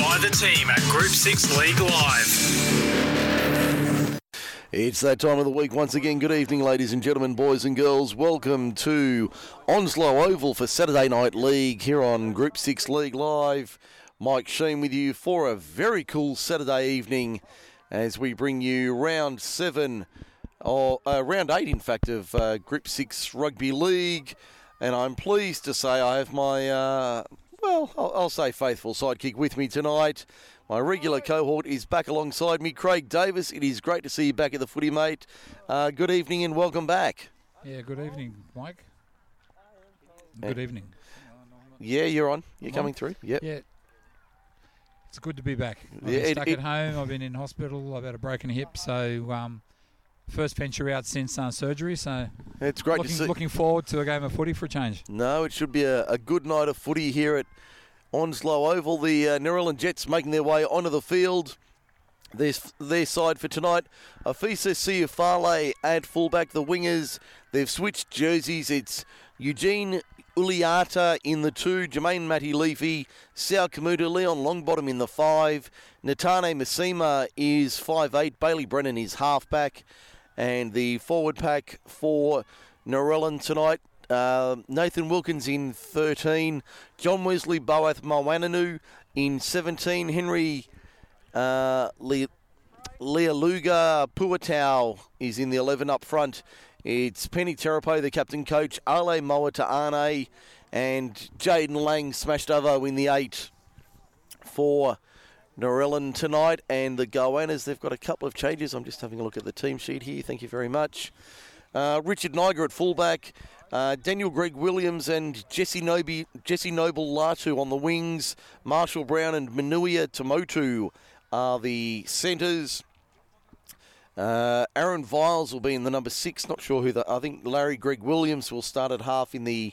by the team at Group 6 League Live. It's that time of the week once again. Good evening, ladies and gentlemen, boys and girls. Welcome to Onslow Oval for Saturday Night League here on Group 6 League Live. Mike Sheen with you for a very cool Saturday evening as we bring you round seven, or uh, round eight, in fact, of uh, Group 6 Rugby League. And I'm pleased to say I have my, uh, well, I'll, I'll say faithful sidekick with me tonight. My regular cohort is back alongside me, Craig Davis. It is great to see you back at the footy, mate. Uh, good evening and welcome back. Yeah, good evening, Mike. Good evening. Yeah, you're on. You're I'm coming on. through. Yep. Yeah. It's good to be back. I've Yeah, been it- stuck it- at home. I've been in hospital. I've had a broken hip. So, um, first venture out since uh, surgery. So, It's great looking, looking forward to a game of footy for a change. No, it should be a, a good night of footy here at Onslow Oval. The uh, Narellan Jets making their way onto the field. Their, their side for tonight, Afisa Siafale at fullback. The wingers, they've switched jerseys. It's Eugene Uliata in the two, Jermaine Matty Leafy, Sal Kamuta, Leon Longbottom in the five, Natane Masima is five eight. Bailey Brennan is halfback, and the forward pack for Narellan tonight. Uh, Nathan Wilkins in 13, John Wesley Boath Mawananu in 17, Henry uh, Le- Lealuga Puatau is in the 11 up front. It's Penny Terapo, the captain coach, Ale Moa and Jaden Lang smashed over in the 8 for Narellan tonight. And the Goannas, they've got a couple of changes. I'm just having a look at the team sheet here. Thank you very much. Uh, Richard Niger at fullback, uh, Daniel Greg Williams and Jesse, Nobi, Jesse Noble Latu on the wings, Marshall Brown and Manuia Tomotu are the centres. Uh, Aaron Viles will be in the number six. Not sure who the. I think Larry Greg Williams will start at half in the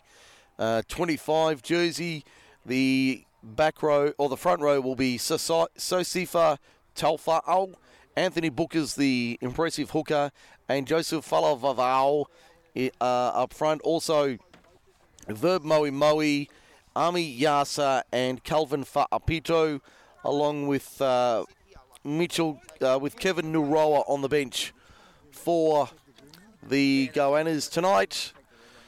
uh, 25 jersey. The back row or the front row will be Sosi- Sosifa Talfa'al. Anthony Booker's the impressive hooker, and Joseph Falavavao uh, up front. Also, Verb Moe Moe, Ami Yasa, and Calvin Fa'apito, along with uh, Mitchell, uh, with Kevin Nuroa on the bench for the Goannas tonight.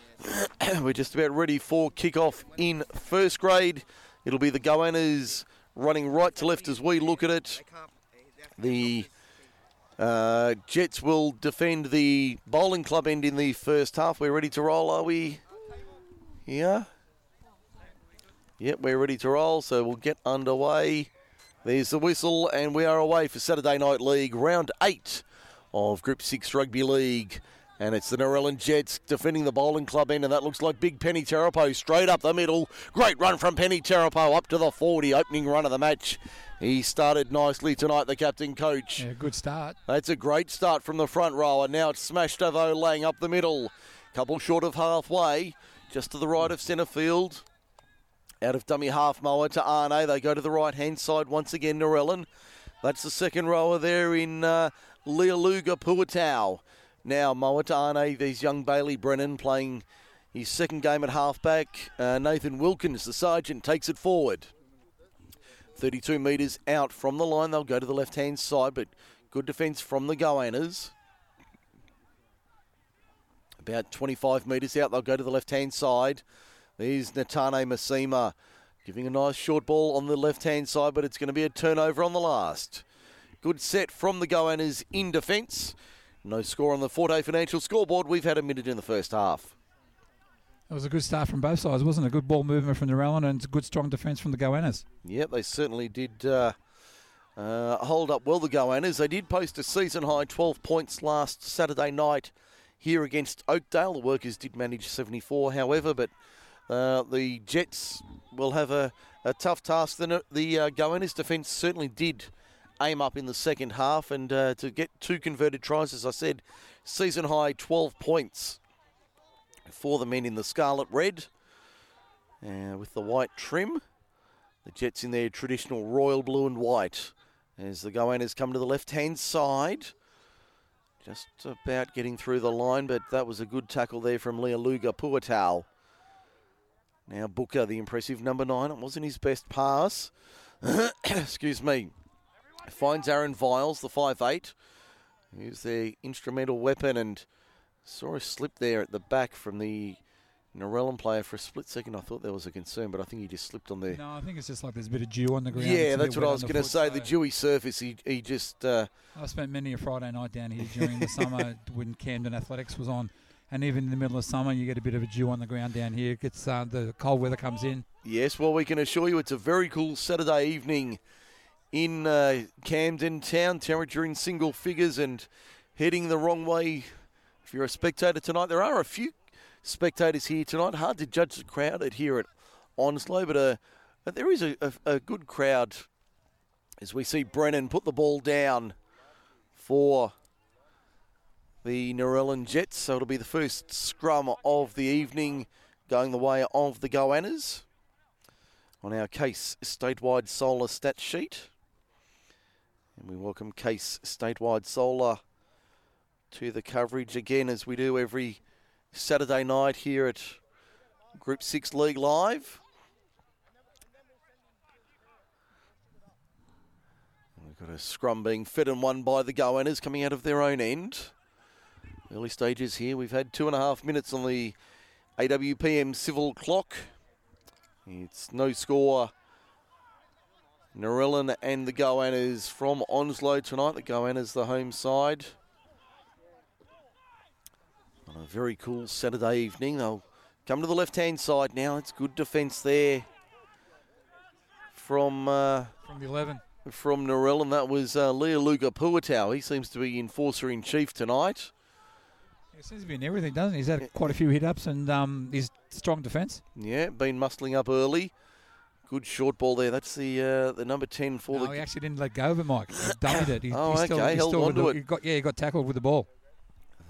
We're just about ready for kickoff in first grade. It'll be the Goannas running right to left as we look at it. The uh, Jets will defend the bowling club end in the first half. We're ready to roll, are we? Yeah. Yep, we're ready to roll, so we'll get underway. There's the whistle, and we are away for Saturday Night League, round eight of Group 6 Rugby League. And it's the Narellan Jets defending the bowling club end, and that looks like big Penny Terapo straight up the middle. Great run from Penny Terapo up to the 40, opening run of the match. He started nicely tonight, the captain coach. Yeah, good start. That's a great start from the front row, and now it's smashed over Lang up the middle. Couple short of halfway, just to the right of centre field. Out of dummy half Moa Ta'ane. They go to the right hand side once again, Narellan. That's the second rower there in uh, Lealuga Puatau. Now Moa Ta'ane, these young Bailey Brennan playing his second game at halfback. Uh, Nathan Wilkins, the sergeant, takes it forward. 32 metres out from the line. They'll go to the left hand side, but good defence from the Goannas. About 25 metres out, they'll go to the left hand side. There's Natane Masima giving a nice short ball on the left hand side, but it's going to be a turnover on the last. Good set from the Goannas in defence. No score on the Forte Financial scoreboard. We've had a minute in the first half. It was a good start from both sides, wasn't it? A good ball movement from the Narellan and good strong defence from the Goannas. Yep, they certainly did uh, uh, hold up well, the Goannas. They did post a season high 12 points last Saturday night here against Oakdale. The Workers did manage 74, however, but uh, the Jets will have a, a tough task. The, the uh, Goannas defence certainly did aim up in the second half and uh, to get two converted tries, as I said, season high 12 points for the men in the scarlet red uh, with the white trim. The Jets in their traditional royal blue and white as the Goannas come to the left hand side. Just about getting through the line, but that was a good tackle there from Lealuga Puatau. Now Booker, the impressive number nine. It wasn't his best pass. excuse me, finds Aaron Viles, the five eight, who's their instrumental weapon, and saw a slip there at the back from the Narellan player for a split second. I thought there was a concern, but I think he just slipped on there. No, I think it's just like there's a bit of dew on the ground. Yeah, that's what I was going to say. The dewy surface, he, he just. Uh, I spent many a Friday night down here during the summer when Camden Athletics was on, and even in the middle of summer, you get a bit of a dew on the ground down here. It gets uh, the cold weather comes in. Yes, well, we can assure you it's a very cool Saturday evening in uh, Camden Town. Temperature in single figures and heading the wrong way. If you're a spectator tonight, there are a few spectators here tonight. Hard to judge the crowd at here at Onslow, but uh, there is a, a, a good crowd as we see Brennan put the ball down for the Narellan Jets. So it'll be the first scrum of the evening going the way of the Goannas on our Case Statewide Solar stat sheet. And we welcome Case Statewide Solar to the coverage again as we do every Saturday night here at Group 6 League Live. We've got a scrum being fed and won by the Goannas coming out of their own end. Early stages here. We've had two and a half minutes on the AWPM civil clock. It's no score. Narellan and the Goannas from Onslow tonight. The Goannas the home side. On a very cool Saturday evening. They'll come to the left hand side now. It's good defence there from uh, From the 11. from Narellan. That was uh, Lealuga Puatau. He seems to be enforcer in chief tonight. He seems to be in everything, doesn't he? He's had quite a few hit ups and um, he's strong defence. Yeah, been muscling up early. Good short ball there. That's the uh, the number ten for No, the he actually didn't let go of it, Mike. He dummied it. He, Oh, he still, okay, he held still onto it. He got, yeah, he got tackled with the ball.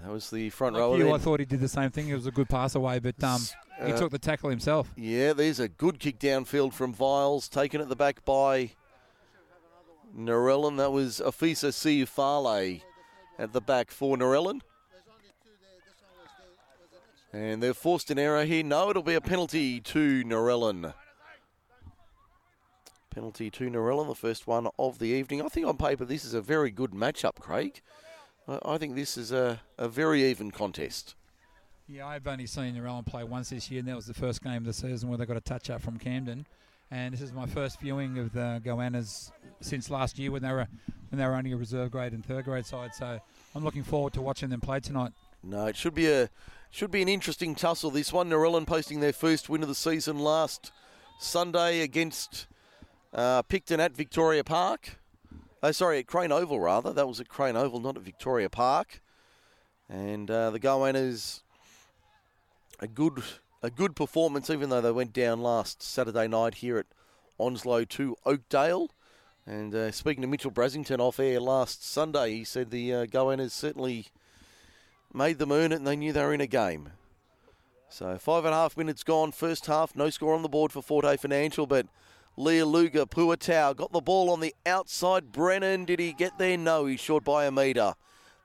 That was the front Like rower. you. I thought he did the same thing. It was a good pass away, but um, he Uh, took the tackle himself. Yeah, there's a good kick downfield from Viles, taken at the back by Narellan. That was Afisa Siufale at the back for Narellan. And they're forced an error here. No, it'll be a penalty to Narellan. Penalty to Narellan, the first one of the evening. I think on paper this is a very good matchup, Craig. I think this is a, a very even contest. Yeah, I've only seen Narellan play once this year, and that was the first game of the season where they got a touch up from Camden. And this is my first viewing of the Goannas since last year when they were when they were only a reserve grade and third grade side. So I'm looking forward to watching them play tonight. No, it should be a should be an interesting tussle. This one, Narellan posting their first win of the season last Sunday against uh, Picton at Victoria Park. Oh, sorry, at Crane Oval rather. That was at Crane Oval, not at Victoria Park. And uh, the Goannas a good a good performance, even though they went down last Saturday night here at Onslow to Oakdale. And uh, speaking to Mitchell Brasington off air last Sunday, he said the uh, Goannas certainly made them earn it and they knew they were in a game. So five and a half minutes gone, first half, no score on the board for Forte Financial, but Lealuga Puatau got the ball on the outside. Brennan, did he get there? No, he's short by a metre.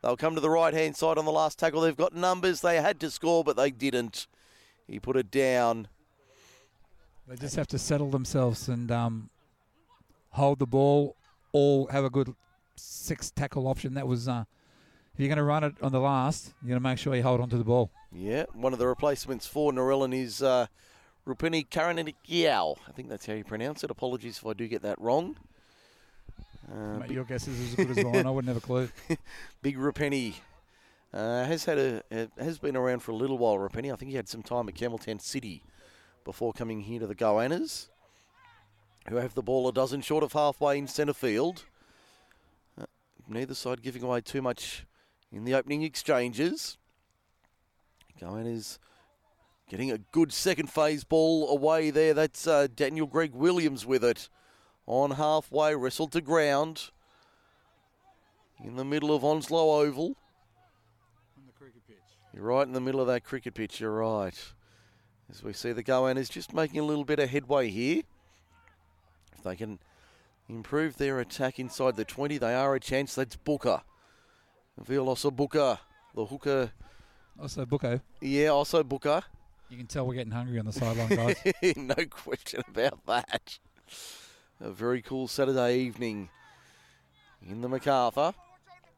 They'll come to the right hand side on the last tackle. They've got numbers. They had to score, but they didn't. He put it down. They just have to settle themselves and um, hold the ball or have a good six tackle option. That was, uh, if you're going to run it on the last, you're going to make sure you hold on to the ball. Yeah, one of the replacements for Narellan is uh, Rupini Karanikiao. I think that's how you pronounce it. Apologies if I do get that wrong. Uh, Mate, your guess is as good as mine. I wouldn't have a clue. Big Rapeni uh, has had a has been around for a little while. Rapeni, I think he had some time at Campbelltown City before coming here to the Goannas, who have the ball a dozen short of halfway in centre field. Uh, neither side giving away too much in the opening exchanges. Goannas getting a good second phase ball away there. That's uh, Daniel Greg Williams with it on halfway, wrestled to ground in the middle of Onslow Oval. You're right in the middle of that cricket pitch, you're right. As we see the Goannas just making a little bit of headway here. If they can improve their attack inside the 20, they are a chance. That's Booker. Violosa Booker, the hooker. Also, Bucko, Yeah, also Booker. You can tell we're getting hungry on the sideline, guys. no question about that. a very cool Saturday evening in the MacArthur.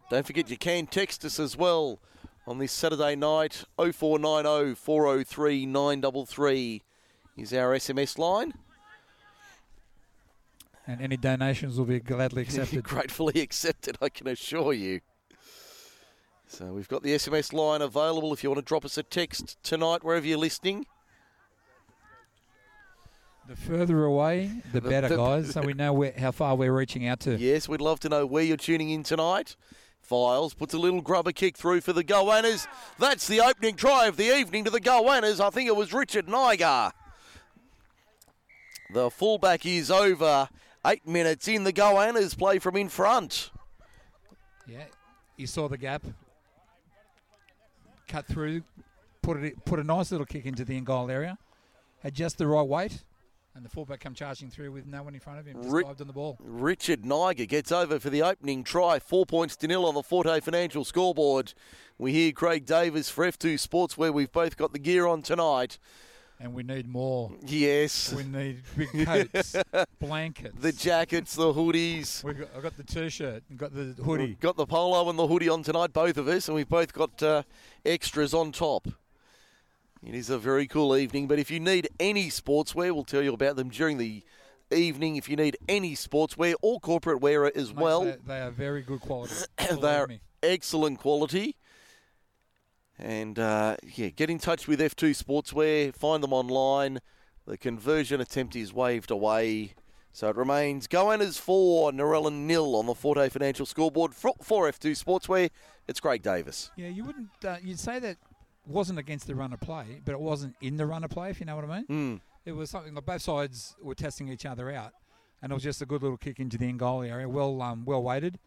Don't forget you can text us as well on this Saturday night. 0490 403 933 is our SMS line. And any donations will be gladly accepted. Gratefully accepted, I can assure you. So we've got the SMS line available if you want to drop us a text tonight, wherever you're listening. The further away, the The- better, the- guys. So we know where, how far we're reaching out to. Yes, we'd love to know where you're tuning in tonight. Viles puts a little grubber kick through for the Goannas. That's the opening try of the evening to the Goannas. I think it was Richard Niger. The fullback is over. Eight minutes in. The Goannas play from in front. Yeah, you saw the gap. Cut through, put it, put a nice little kick into the end goal area. Had just the right weight, and the fullback come charging through with no one in front of him. Ri- dived on the ball. Richard Niger gets over for the opening try. Four points to nil on the Forte Financial scoreboard. We hear Craig Davis for F2 Sports, where we've both got the gear on tonight. And we need more. Yes. We need big coats, blankets. The jackets, the hoodies. We got, I got the t-shirt and got the hoodie. We've got the polo and the hoodie on tonight, both of us, and we've both got uh, extras on top. It is a very cool evening, but if you need any sportswear, we'll tell you about them during the evening. If you need any sportswear or corporate wear as Mate, well, they, they are very good quality. they are me. excellent quality. And uh, yeah, get in touch with F2 Sportswear, find them online. The conversion attempt is waved away. So it remains Goannas 4, Narellan nil on the Forte Financial scoreboard for, for F2 Sportswear. It's Craig Davis. Yeah, you wouldn't. Uh, you'd say that wasn't against the run of play, but it wasn't in the run of play. If you know what I mean. Mm. It was something like both sides were testing each other out, and it was just a good little kick into the end goal area, well um, well weighted,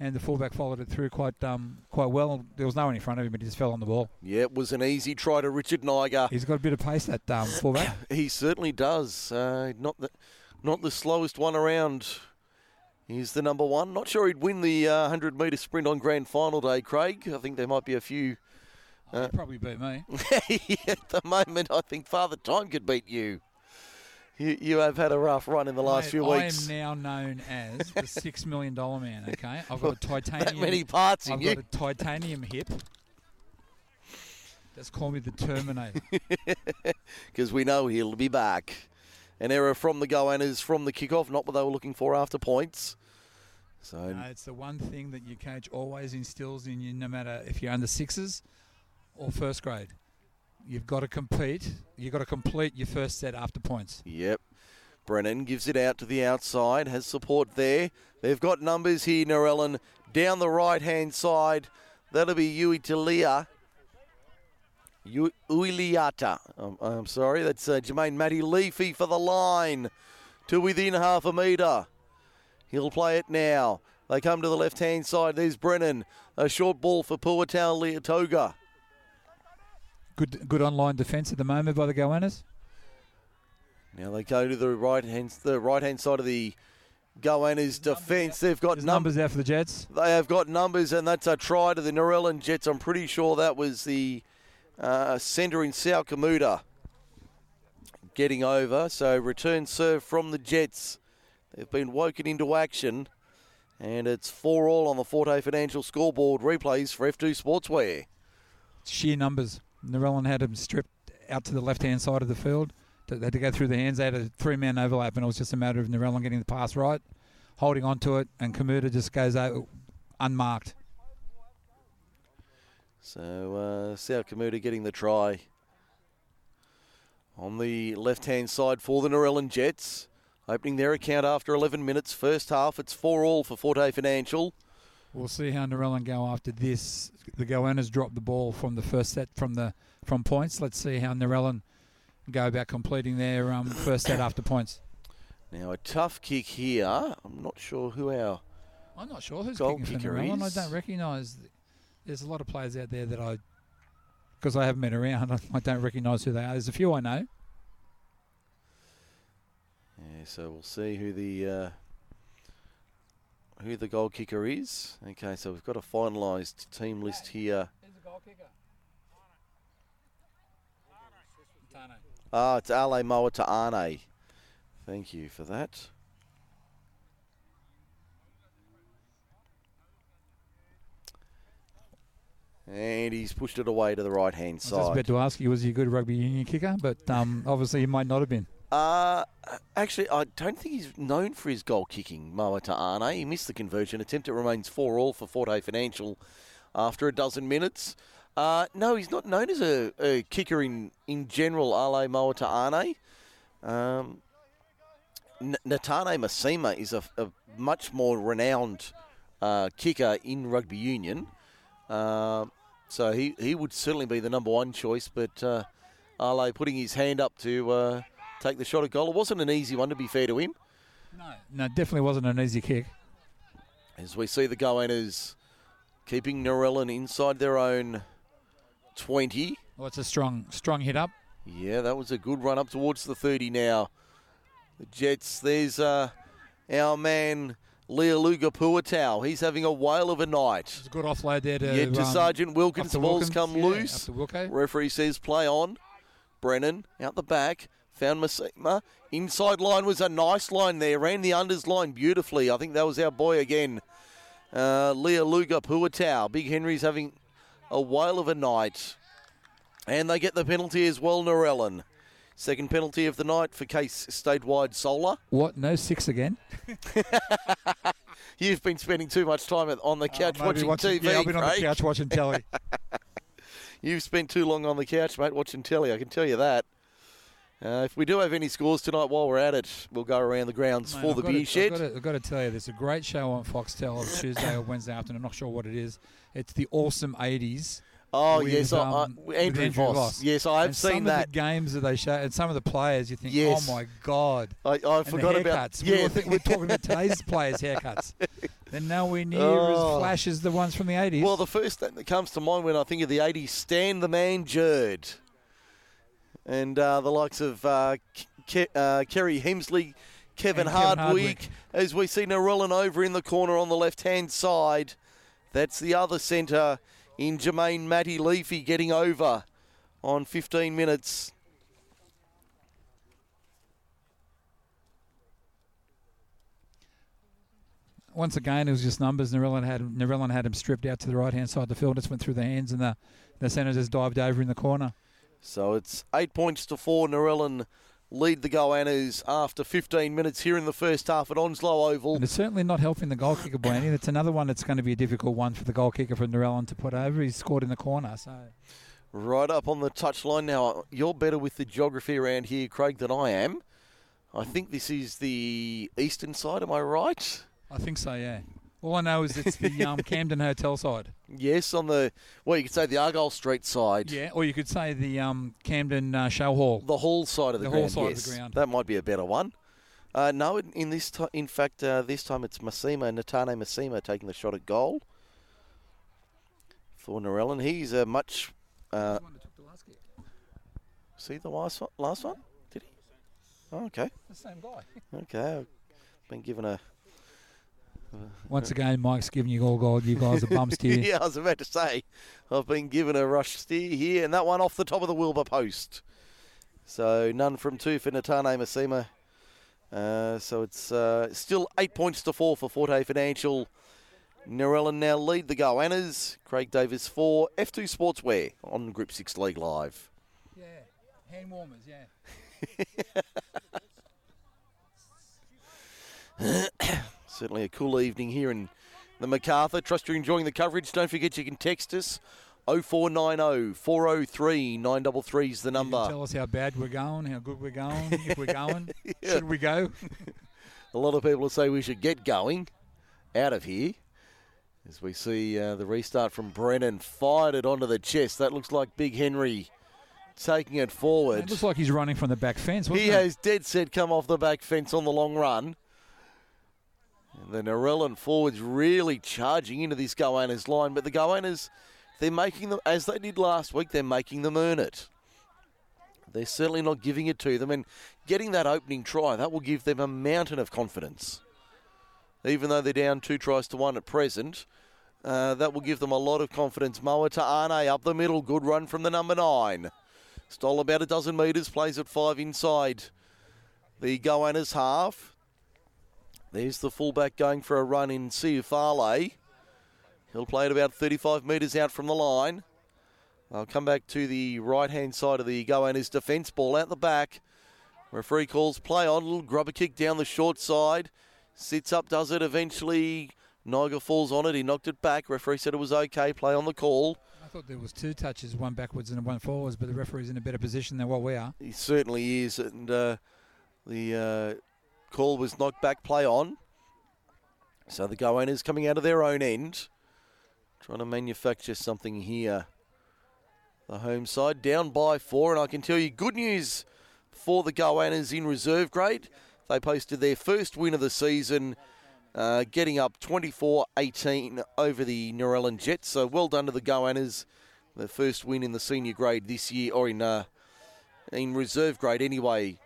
and the fullback followed it through quite um, quite well. There was no one in front of him, but he just fell on the ball. Yeah, it was an easy try to Richard Niger. He's got a bit of pace that um, fullback. He certainly does. Uh, not the, not the slowest one around. He's the number one. Not sure he'd win the uh, 100 metre sprint on grand final day, Craig. I think there might be a few. Oh, he probably beat me. At the moment, I think Father Time could beat you. You, you have had a rough run in the last Mate, few weeks. I am now known as the six million dollar man. Okay, I've got a that titanium. many parts in I've you. got a titanium hip. Just call me the Terminator. because we know he'll be back. An error from the Goannas from the kickoff, not what they were looking for after points. So No, it's the one thing that your coach always instills in you, no matter if you're under sixes or first grade. You've got to compete. You've got to complete your first set after points. Yep. Brennan gives it out to the outside, has support there. They've got numbers here, Narellan. Down the right hand side, that'll be Yui Talia. Um, I'm sorry, that's uh, Jermaine Matty Leafy for the line to within half a metre. He'll play it now. They come to the left hand side. There's Brennan. A short ball for Puatau Leotoga. Good, good online defence at the moment by the Goannas. Now they go to the right hand, the right hand side of the Goannas defence. They've got There's numbers. there for the Jets. They have got numbers, and that's a try to the Narellan Jets. I'm pretty sure that was the uh, centre in Sao Kamuta getting over. So return serve from the Jets. They've been woken into action, and it's four all on the Forte Financial scoreboard. Replays for F2 Sportswear. Sheer numbers. Narellan had him stripped out to the left hand side of the field. They had to go through the hands. They had a three man overlap, and it was just a matter of Narellan getting the pass right, holding on to it, and Kamuta just goes out unmarked. So uh, Sao Kamuta getting the try on the left-hand side for the Narellan Jets. Opening their account after 11 minutes. First half, it's 4 all for Forte Financial. We'll see how Narellan go after this. The Goannas dropped the ball from the first set from the from points. Let's see how Narellan go about completing their um, first set after points. Now a tough kick here. I'm not sure who our I'm not sure who's Goal kicking for kicker Narellan. I don't recognise. There's a lot of players out there that I, because I haven't been around, I don't recognise who they are. There's a few I know. Yeah, so we'll see who the uh, who the goal kicker is. Okay, so we've got a finalised team list here. Who's the goal kicker? Ah, oh, it's Ale Moa Ta'ane. Thank you for that. And he's pushed it away to the right hand side. I was just about to ask you, was he a good rugby union kicker? But um, obviously, he might not have been. Uh, actually, I don't think he's known for his goal kicking, Moa Ta'ane. He missed the conversion attempt. It remains 4 all for Forte Financial after a dozen minutes. Uh, no, he's not known as a, a kicker in, in general, Ale Moa Ta'ane. Um, Natane Masima is a, a much more renowned uh, kicker in rugby union. Uh, so he, he would certainly be the number one choice, but uh, Ale putting his hand up to uh, take the shot at goal. It wasn't an easy one, to be fair to him. No, no, definitely wasn't an easy kick. As we see the Goannas keeping Narellan inside their own 20. Well, it's a strong, strong hit up. Yeah, that was a good run up towards the 30 now. The Jets, there's uh, our man Lealuga Puatau. He's having a whale of a night. It's a good offload there to, Yeah, to um, Sergeant Wilkins. to Ball's Wilkins. come Yeah, loose. Up to Wilco. Referee says play on. Brennan out the back. Found Masima. Inside line was a nice line there. Ran the unders line beautifully. I think that was our boy again. Uh, Lealuga Puatau. Big Henry's having a whale of a night. And they get the penalty as well, Narellan. Second penalty of the night for Case Statewide Solar. What? No six again? You've been spending too much time on the couch Uh, maybe watching, TV. Yeah, I've been on the couch watching telly. You've spent too long on the couch, mate, watching telly. I can tell you that. Uh, if we do have any scores tonight while we're at it, we'll go around the grounds Mate, for I've the beer shed. I've got, to, I've got to tell you, there's a great show on Foxtel on Tuesday or Wednesday afternoon. I'm not sure what it is. It's the Awesome 80s. oh, with, yes, I, um, Andrew, Andrew Voss. Voss. Yes, I have and seen some that. of the games that they show, and some of the players, you think, Yes. oh my God. I, I forgot about. Yeah, We were, think, we're talking about today's players' haircuts. They're nowhere near Oh. as flash as the ones from the 80s. well, the first thing that comes to mind when I think of the 80s, Stan the Man Jurd. And uh, the likes of uh, Ke- uh, Kerry Hemsley, Kevin, And Kevin Hardwick, Hardwick. as we see Narellan over in the corner on the left hand side. That's the other centre in Jermaine Matty Leafy getting over on 15 minutes. Once again, it was just numbers. Narellan had Narellan had him stripped out to the right hand side of the field. Just went through the hands, and the the centre just dived over in the corner. So it's eight points to four. Narellan lead the Goannas after 15 minutes here in the first half at Onslow Oval. And it's certainly not helping the goal kicker, Blaney. That's another one that's going to be a difficult one for the goal kicker for Narellan to put over. He's scored in the corner, so Right up on the touchline now. You're better with the geography around here, Craig, than I am. I think this is the eastern side. Am I right? I think so. Yeah. All I know is it's the um, Camden Hotel side. Yes, on the well, you could say the Argyle Street side. Yeah, or you could say the um, Camden uh, Show Hall. The hall side of the, The hall ground. side of the ground. That might be a better one. Uh, no, in, in this, ti in fact, uh, this time it's Masima Natane Masima taking the shot at goal for Narellan. He's a much. Uh, see the last one? Last one? Did he? Oh, okay. The same guy. Okay. I've been given a. Once again, Mike's giving you all gold. You guys are bum steer. yeah, I was about to say, I've been given a rush steer here, and that one off the top of the Wilbur post. So none from two for Natane Masima. Uh, so it's uh, still eight points to four for Forte Financial. Narellan now lead the Goannas. Craig Davis four. F2 Sportswear on Group 6 League Live. Yeah, hand warmers. Yeah. Certainly a cool evening here in the MacArthur. Trust you're enjoying the coverage. Don't forget you can text us 0490 403 933 is the number. tell us how bad we're going, how good we're going, if we're going, should we go? A lot of people say we should get going out of here. As we see uh, the restart from Brennan, fired it onto the chest. That looks like Big Henry taking it forward. It looks like he's running from the back fence. He it? has dead set come off the back fence on the long run. The Narellan forwards really charging into this Goannas line, but the Goannas, they're making them, as they did last week, they're making them earn it. They're certainly not giving it to them, and getting that opening try, that will give them a mountain of confidence. Even though they're down two tries to one at present, uh, that will give them a lot of confidence. Moa Ta'ane up the middle, good run from the number nine. Stole about a dozen metres, plays at five inside the Goannas half. There's the fullback going for a run in Siufale. He'll play it about 35 metres out from the line. I'll come back to the right hand side of the Goannas defence. Ball out the back. Referee calls play on. Little grubber kick down the short side. Sits up, does it eventually. Niger falls on it. He knocked it back. Referee said it was okay. Play on the call. I thought there was two touches, one backwards and one forwards, but the referee's in a better position than what we are. He certainly is, and uh, the uh, call was knocked back. Play on. So the Goannas coming out of their own end, trying to manufacture something here. The home side down by four, and I can tell you good news for the Goannas in reserve grade. They posted their first win of the season, uh, getting up 24 18 over the Narellan Jets. So well done to the Goannas. The first win in the senior grade this year, or in, uh, in reserve grade anyway,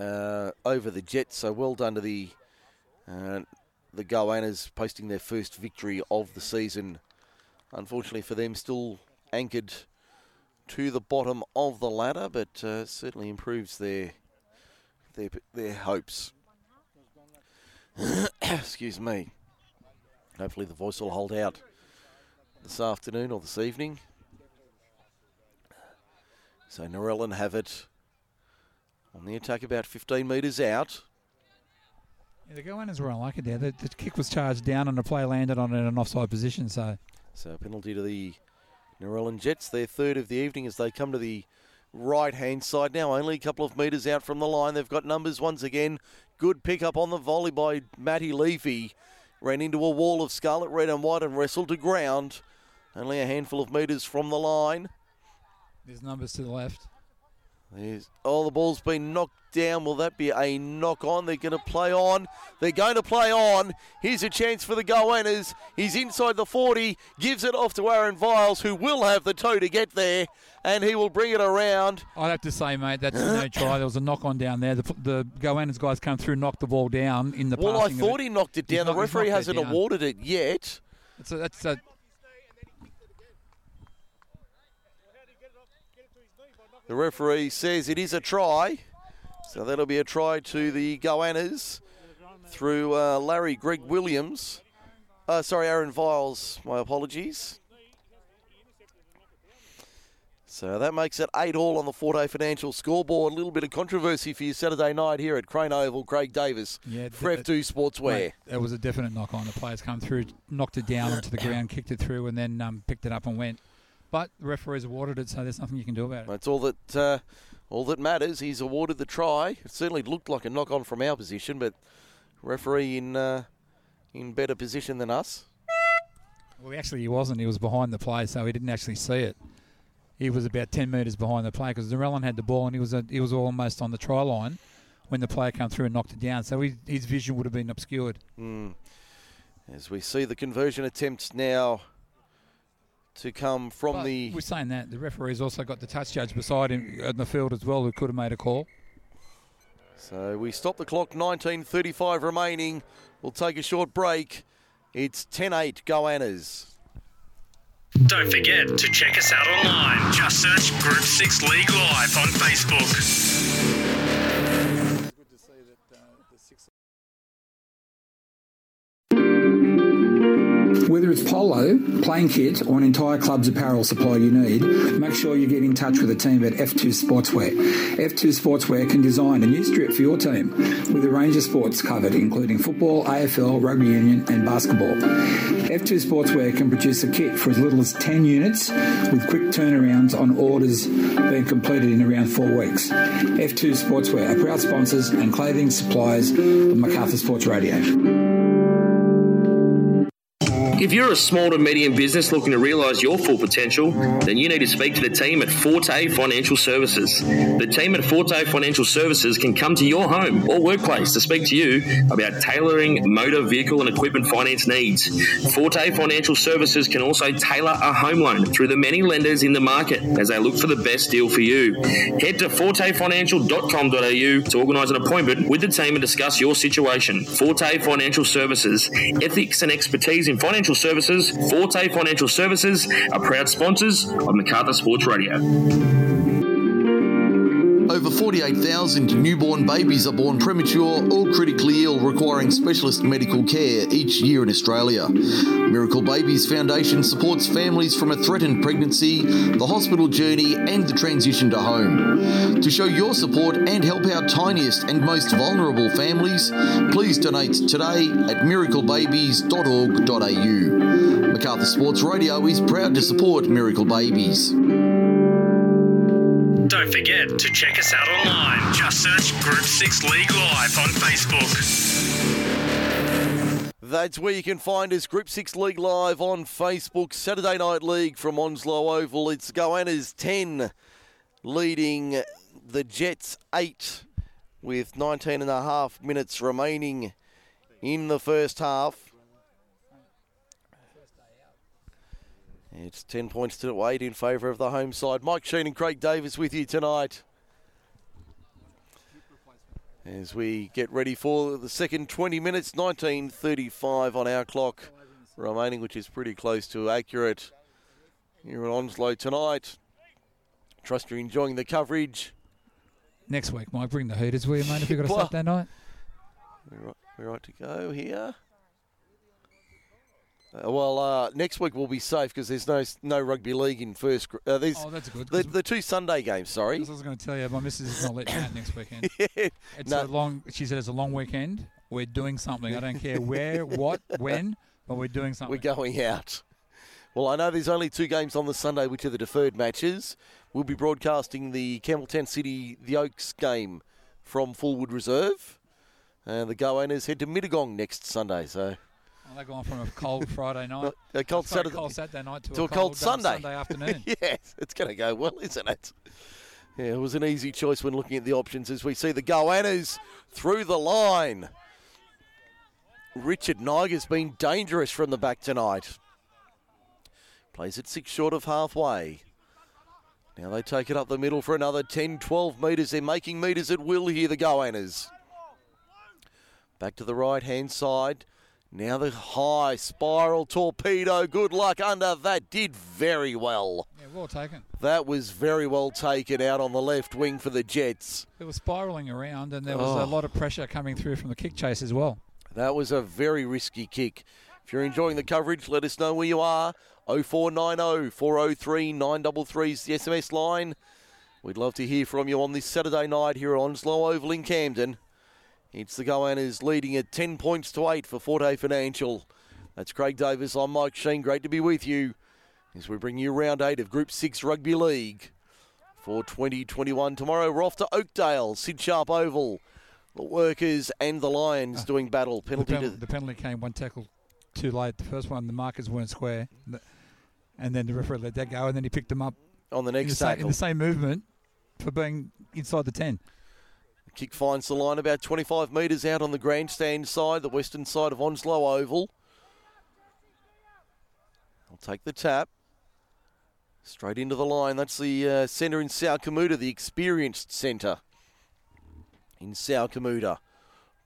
uh, over the Jets. So well done to the uh, the Goannas posting their first victory of the season. Unfortunately for them, still anchored to the bottom of the ladder, but uh, certainly improves their their their hopes. Excuse me. Hopefully the voice will hold out this afternoon or this evening. So Narellan have it on the attack about 15 metres out. Yeah, the Goannas were unlucky there. The, the kick was charged down and the play landed on it in an offside position, so... So penalty to the Narellan Jets, their third of the evening as they come to the right hand side now, only a couple of metres out from the line. They've got numbers once again. Good pick up on the volley by Matty Leafy. Ran into a wall of scarlet, red, and white and wrestled to ground. Only a handful of metres from the line. There's numbers to the left. There's, oh, the ball's been knocked down. Will that be a knock on? They're going to play on. They're going to play on. Here's a chance for the Goannas. He's inside the 40, gives it off to Aaron Viles, who will have the toe to get there, and he will bring it around. I'd have to say, mate, that's no try. There was a knock on down there. The, the Goannas guys come through, and knocked the ball down in the Well, I thought he knocked it He's down. The knocked- referee hasn't awarded it yet. That's a, that's a, The referee says it is a try. So that'll be a try to the Goannas through uh, Larry Greg Williams. Uh, sorry, Aaron Viles. My apologies. So that makes it eight all on the Forte Financial scoreboard. A little bit of controversy for you Saturday night here at Crane Oval. Craig Davis Yeah, for th- F2 Sportswear. It was a definite knock on. The players come through, knocked it down onto the ground, kicked it through, and then um, picked it up and went. But the referees awarded it, so there's nothing you can do about it. That's all that uh, all that matters. He's awarded the try. It certainly looked like a knock on from our position, but referee in uh, in better position than us. Well, actually, he wasn't. He was behind the play, so he didn't actually see it. He was about 10 metres behind the play because Narellan had the ball and he was a, he was almost on the try line when the player came through and knocked it down. So he, his vision would have been obscured. Mm. As we see the conversion attempts now to come from But the We're saying that the referee's also got the touch judge beside him in the field as well, who could have made a call. So we stop the clock, 19.35 remaining. We'll take a short break. It's 10 8 Goannas. Don't forget to check us out online. Just search Group 6 League Live on Facebook. Whether it's polo, playing kit, or an entire club's apparel supply you need, make sure you get in touch with the team at F2 Sportswear. F2 Sportswear can design a new strip for your team with a range of sports covered, including football, AFL, rugby union, and basketball. F2 Sportswear can produce a kit for as little as 10 units with quick turnarounds on orders being completed in around four weeks. F2 Sportswear are proud sponsors and clothing suppliers of MacArthur Sports Radio. If you're a small to medium business looking to realise your full potential, then you need to speak to the team at Forte Financial Services. The team at Forte Financial Services can come to your home or workplace to speak to you about tailoring motor vehicle and equipment finance needs. Forte Financial Services can also tailor a home loan through the many lenders in the market as they look for the best deal for you. Head to fortefinancial.com.au to organise an appointment with the team and discuss your situation. Forte Financial Services, ethics and expertise in financial services. Forte Financial Services are proud sponsors of MacArthur Sports Radio. Over 48,000 newborn babies are born premature or critically ill, requiring specialist medical care each year in Australia. Miracle Babies Foundation supports families from a threatened pregnancy, the hospital journey, and the transition to home. To show your support and help our tiniest and most vulnerable families, please donate today at miraclebabies.org.au. Macarthur Sports Radio is proud to support Miracle Babies. Don't forget to check us out online. Just search Group 6 League Live on Facebook. That's where you can find us, Group 6 League Live on Facebook. Saturday Night League from Onslow Oval. It's Goannas 10 leading the Jets 8 with 19 and a half minutes remaining in the first half. It's 10 points to 8 in favour of the home side. Mike Sheen and Craig Davis with you tonight. As we get ready for the second 20 minutes, 19.35 on our clock remaining, which is pretty close to accurate here at Onslow tonight. Trust you're enjoying the coverage. Next week, Mike, bring the Hooters, will you, mate, if you've got a Well- Saturday night? We're right, we're right to go here. Uh, well, uh, next week we'll be safe because there's no no rugby league in first. Uh, Oh, that's good. the, the two Sunday games. Sorry, I was going to tell you, my missus is not letting me out next weekend. Yeah. It's No. a long. She said it's a long weekend. We're doing something. I don't care where, what, when, but we're doing something. We're going out. Well, I know there's only two games on the Sunday, which are the deferred matches. We'll be broadcasting the Campbelltown City, the Oaks game from Fullwood Reserve. And the Goannas head to Mittagong next Sunday. So, Oh, they're going from a cold Friday night, a cold Saturday. cold Saturday night to, to a a cold um, Sunday. Sunday afternoon. yes, it's going to go well, isn't it? Yeah, it was an easy choice when looking at the options as we see the Goannas through the line. Richard Niger's been dangerous from the back tonight. Plays it six short of halfway. Now they take it up the middle for another 10, 12 metres. They're making metres at will here, the Goannas. Back to the right hand side. Now the high spiral torpedo. Good luck under that. Did very well. Yeah, well taken. That was very well taken out on the left wing for the Jets. It was spiralling around, and there was Oh. a lot of pressure coming through from the kick chase as well. That was a very risky kick. If you're enjoying the coverage, let us know where you are. 0490 403 933 is the SMS line. We'd love to hear from you on this Saturday night here at Onslow Oval in Camden. It's the Goannas leading at 10 points to 8 for Forte Financial. That's Craig Davis. I'm Mike Sheen. Great to be with you as we bring you round 8 of Group 6 Rugby League for 2021. Tomorrow we're off to Oakdale, Sid Sharpe Oval. The Workers and the Lions ah. doing battle. The, Penalty pen- to the penalty came one tackle too late. The first one, the markers weren't square, and then the referee let that go, and then he picked them up on the in the, next same, in the same movement for being inside the ten. Kick finds the line about 25 metres out on the grandstand side, the western side of Onslow Oval. I'll take the tap. Straight into the line. That's the uh, centre in Sao Kamuta, the experienced centre in Sao Kamuta.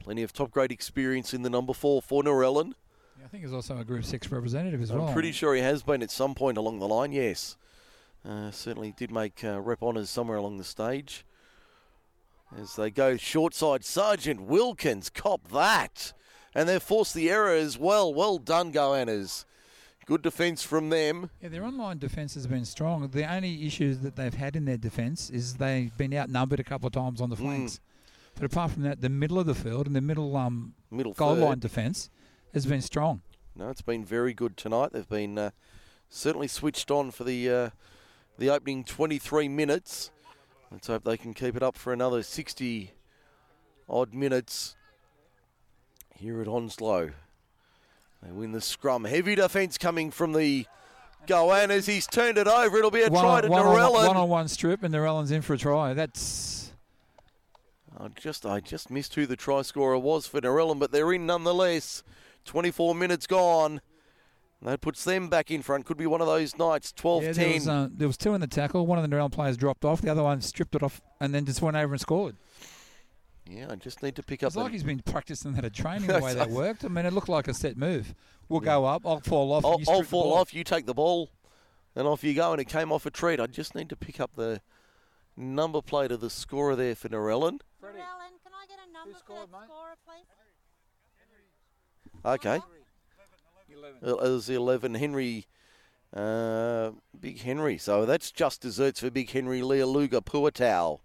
Plenty of top grade experience in the number four for Narellan. Yeah, I think he's also a Group Six representative as well. I'm pretty sure he has been at some point along the line, yes. Uh, certainly did make uh, rep honours somewhere along the stage. As they go short side, Sergeant Wilkins, cop that. And they've forced the error as well. Well done, Goannas. Good defence from them. Yeah, their online defence has been strong. The only issues that they've had in their defence is they've been outnumbered a couple of times on the Hmm. flanks. But apart from that, the middle of the field and the middle um, Middle goal third. line defence has been strong. No, it's been very good tonight. They've been uh, certainly switched on for the uh, the opening 23 minutes. Let's hope they can keep it up for another 60 odd minutes here at Onslow. They win the scrum. Heavy defence coming from the Goannas. He's turned it over. It'll be a One try on, to one, on, one on one strip, and Narellan's in for a try. That's I just I just missed who the try scorer was for Narellan, but they're in nonetheless. 24 minutes gone. That puts them back in front. Could be one of those nights. 12 yeah. 10. There was, uh, there was two in the tackle. One of the Narellan players dropped off. The other one stripped it off and then just went over and scored. Yeah, I just need to pick up. It's like he's been practicing that at training the way that worked. I mean, it looked like a set move. We'll go up. I'll fall off. I'll, I'll fall off. You take the ball, and off you go. And it came off a treat. I just need to pick up the number plate of the scorer there for Narellan. Ellen, can I get a number for scored, that mate? scorer, please? Okay. Uh, It was the 11, Henry, uh, Big Henry. So that's just desserts for Big Henry Lealuga Puatau.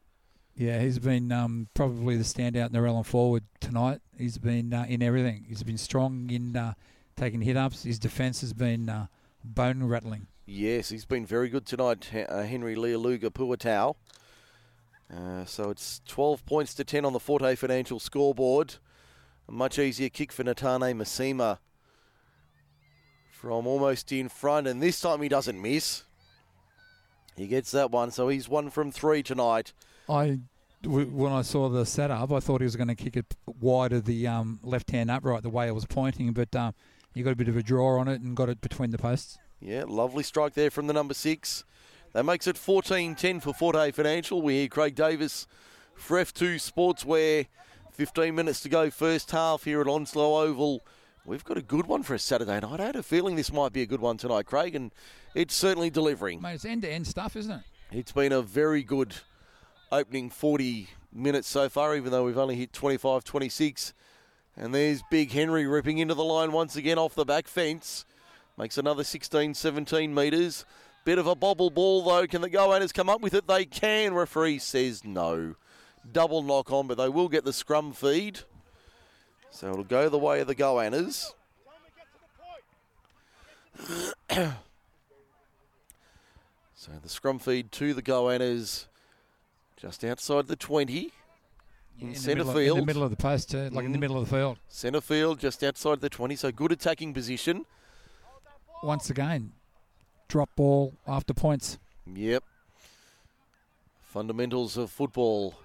Yeah, he's been um, probably the standout Narellan forward tonight. He's been uh, in everything. He's been strong in uh, taking hit ups. His defence has been uh, bone rattling. Yes, he's been very good tonight, uh, Henry Lealuga Puatau. Uh, so it's 12 points to 10 on the Forte Financial scoreboard. A much easier kick for Natane Masima from almost in front, and this time he doesn't miss. He gets that one, so he's one from three tonight. I, when I saw the setup, I thought he was going to kick it wide of the um, left hand upright the way it was pointing, but um, he got a bit of a draw on it and got it between the posts. Yeah, lovely strike there from the number six. That makes it 14 10 for Forte Financial. We hear Craig Davis for F2 Sportswear. 15 minutes to go, first half here at Onslow Oval. We've got a good one for a Saturday night. I had a feeling this might be a good one tonight, Craig, and it's certainly delivering. Mate, it's end to end stuff, isn't it? It's been a very good opening 40 minutes so far, even though we've only hit 25 26. And there's Big Henry ripping into the line once again off the back fence. Makes another 16 17 metres. Bit of a bobble ball though. Can the Goannas come up with it? They can. Referee says no. Double knock on, but they will get the scrum feed. So it'll go the way of the Goannas. So the scrum feed to the Goannas just outside the 20. In the centre middle of- field. in the middle of the post, too, like in the Mhm. middle of the field. Centre field just outside the 20. So good attacking position. Once again, drop ball after points. Yep. Fundamentals of football.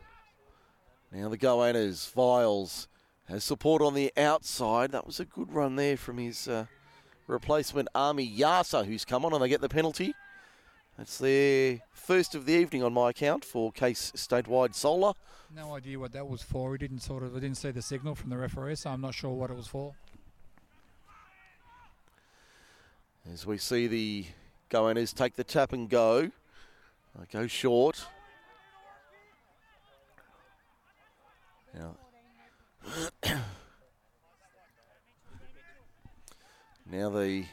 Now the Goannas, Viles, has support on the outside. That was a good run there from his uh, replacement, Army Yasa, who's come on and they get the penalty. That's their first of the evening on my account for Case Statewide Solar. No idea what that was for. We didn't sort of, I didn't see the signal from the referee, so I'm not sure what it was for. As we see the Goannas take the tap and go. They go short. Now, now the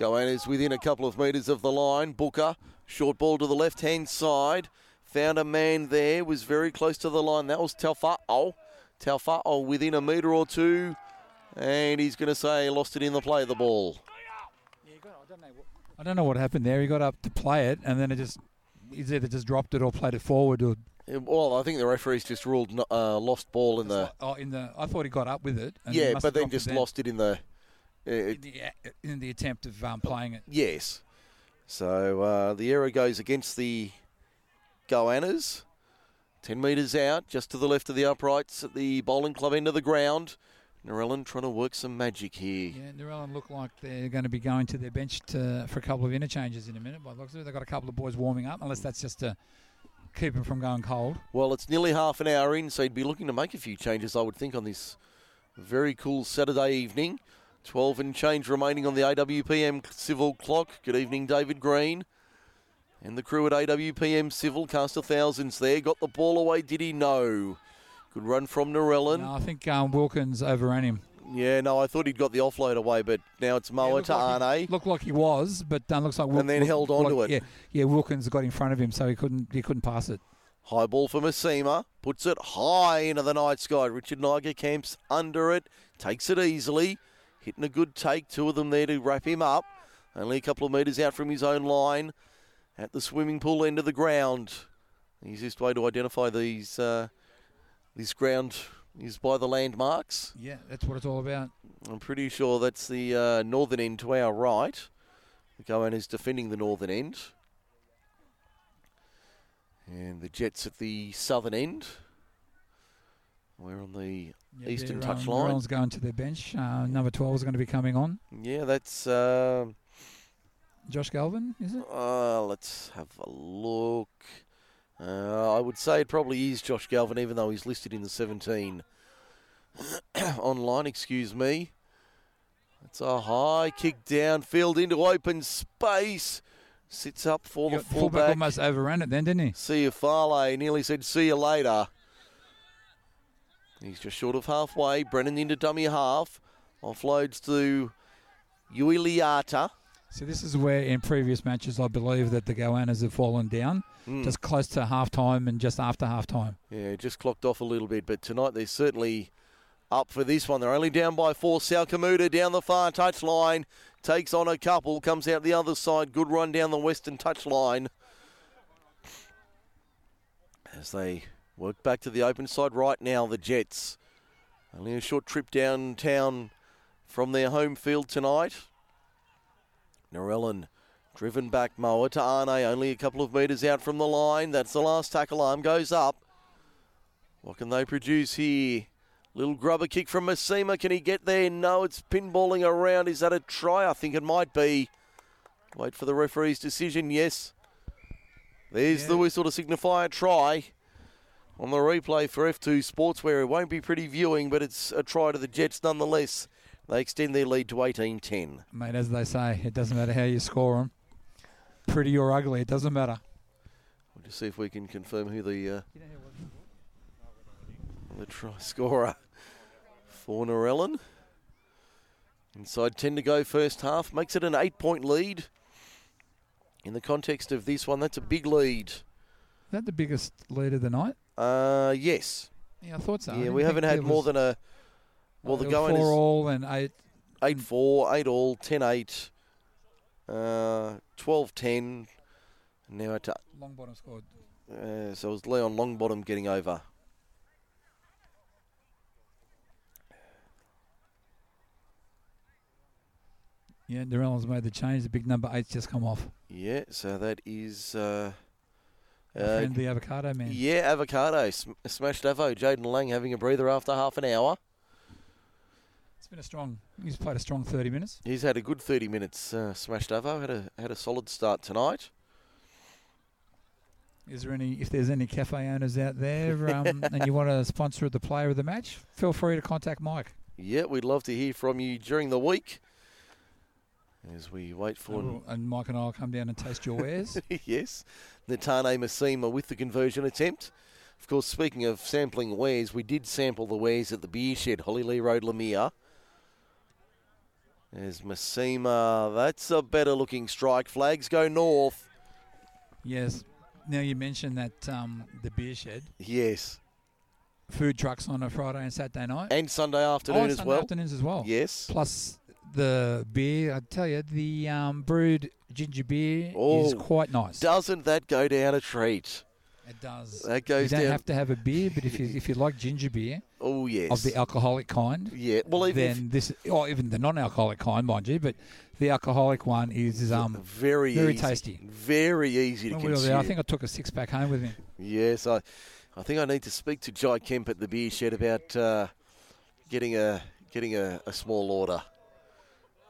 Goannas within a couple of metres of the line. Booker, short ball to the left hand side. Found a man there, was very close to the line. That was Taufa'o. Taufa'o within a metre or two. And he's going to say lost it in the play of the ball. I don't know what happened there. He got up to play it, and then it just, he's either just dropped it or played it forward. Or Well, I think the referees just ruled uh, lost ball in the. oh, in the, I thought he got up with it. And Yeah, but then just lost it in the. uh, in the, in the attempt of um, playing it. yes. So uh, the error goes against the Goannas. 10 metres out, just to the left of the uprights at the bowling club end of the ground. Narellan trying to work some magic here. Yeah, Narellan look like they're going to be going to their bench to, for a couple of interchanges in a minute. By the looks of it, they've got a couple of boys warming up, unless that's just to keep them from going cold. Well, it's nearly half an hour in, so he'd be looking to make a few changes, I would think, on this very cool Saturday evening. 12 and change remaining on the AWPM civil clock. Good evening, David Green. And the crew at AWPM Civil cast a thousands there. Got the ball away, did he? No. Good run from Narellan. No, I think um, Wilkins overran him. Yeah, no, I thought he'd got the offload away, but now it's Moa looked to like Arne. he, looked like he was, but uh, looks like Wil- And then held onto like- it. Yeah, yeah. Wilkins got in front of him, so he couldn't he couldn't pass it. High ball for Massima. Puts it high into the night sky. Richard Niger camps under it. Takes it easily. Hitting a good take. Two of them there to wrap him up. Only a couple of metres out from his own line. At the swimming pool end of the ground. The easiest way to identify these uh, this ground is by the landmarks. Yeah, that's what it's all about. I'm pretty sure that's the uh, northern end to our right. The Goan is defending the northern end. And the Jets at the southern end. We're on the eastern um, touchline. Narellan's going to their bench. Uh, number twelve is going to be coming on. Yeah, that's. Uh, Josh Galvin, is it? uh, let's have a look. Uh, I would say it probably is Josh Galvin, even though he's listed in the 17 online. Excuse me. It's a high kick downfield into open space. Sits up for the fullback fullback. almost overran it then, didn't he? See you, Farley. Nearly said, see you later. He's just short of halfway. Brennan into dummy half. Offloads to Uiliata. So this is where in previous matches I believe that the Goannas have fallen down, Mm. just close to half time and just after half time. Yeah, just clocked off a little bit, but tonight they're certainly up for this one. They're only down by four. Salkamuda down the far touchline. Takes on a couple, comes out the other side. Good run down the western touchline. As they work back to the open side right now, the Jets. Only a short trip downtown from their home field tonight. Narellan driven back Moa Ta'ane, only a couple of metres out from the line. That's the last tackle. Arm goes up. What can they produce here? Little grubber kick from Massima. Can he get there? No, it's pinballing around. Is that a try? I think it might be. Wait for the referee's decision. Yes. There's the whistle to signify a try. On the replay for F2 Sportswear, it won't be pretty viewing, but it's a try to the Jets nonetheless. They extend their lead to 18 10. Mate, as they say, it doesn't matter how you score them. Pretty or ugly, it doesn't matter. We'll just see if we can confirm who the uh, the try scorer for. Inside 10 to go first half. Makes it an eight point lead. In the context of this one, that's a big lead. Is that the biggest lead of the night? Uh, yes. Yeah, I thought so. Yeah, we haven't had more was- than a. Well, the going four is all and eight. 8 4, 8 all, 10 8, uh, 12 10. Now at, Longbottom scored. uh, so it was Leon Longbottom getting over. Yeah, Narellan's made the change. The big number eight's just come off. Yeah, so that is. Uh, uh, the avocado man. yeah, avocado. Sm- smashed Avo. Jaden Lang having a breather after half an hour. Been a strong. He's played a strong 30 minutes. He's had a good 30 minutes. Uh, smashed Avo. Had a had a solid start tonight. Is there any? If there's any cafe owners out there, um, and you want to sponsor the player of the match, feel free to contact Mike. Yeah, we'd love to hear from you during the week. As we wait for And, Mike and I will come down and taste your wares. yes, Natane Massima with the conversion attempt. Of course, speaking of sampling wares, we did sample the wares at the beer shed, Hollylea Road, Leumeah. There's Massima. That's a better looking strike. Flags go north. yes. Now you mentioned that um, the beer shed, Yes. food trucks on a Friday and Saturday night. And Sunday Oh, afternoon and as Sunday well. afternoons as well. Yes. Plus the beer, I tell you, the um, brewed ginger beer is Oh, quite nice. Doesn't that go down a treat? It does. That you don't down. have to have a beer, but if you if you like ginger beer oh, yes. of the alcoholic kind, yeah. Well, even then this, or even the non-alcoholic kind, mind you, but the alcoholic one is um. very very easy. tasty. Very easy to consume. I think I took a six pack home with me. Yes, I, I think I need to speak to Jai Kemp at the beer shed about uh, getting a getting a, a small order.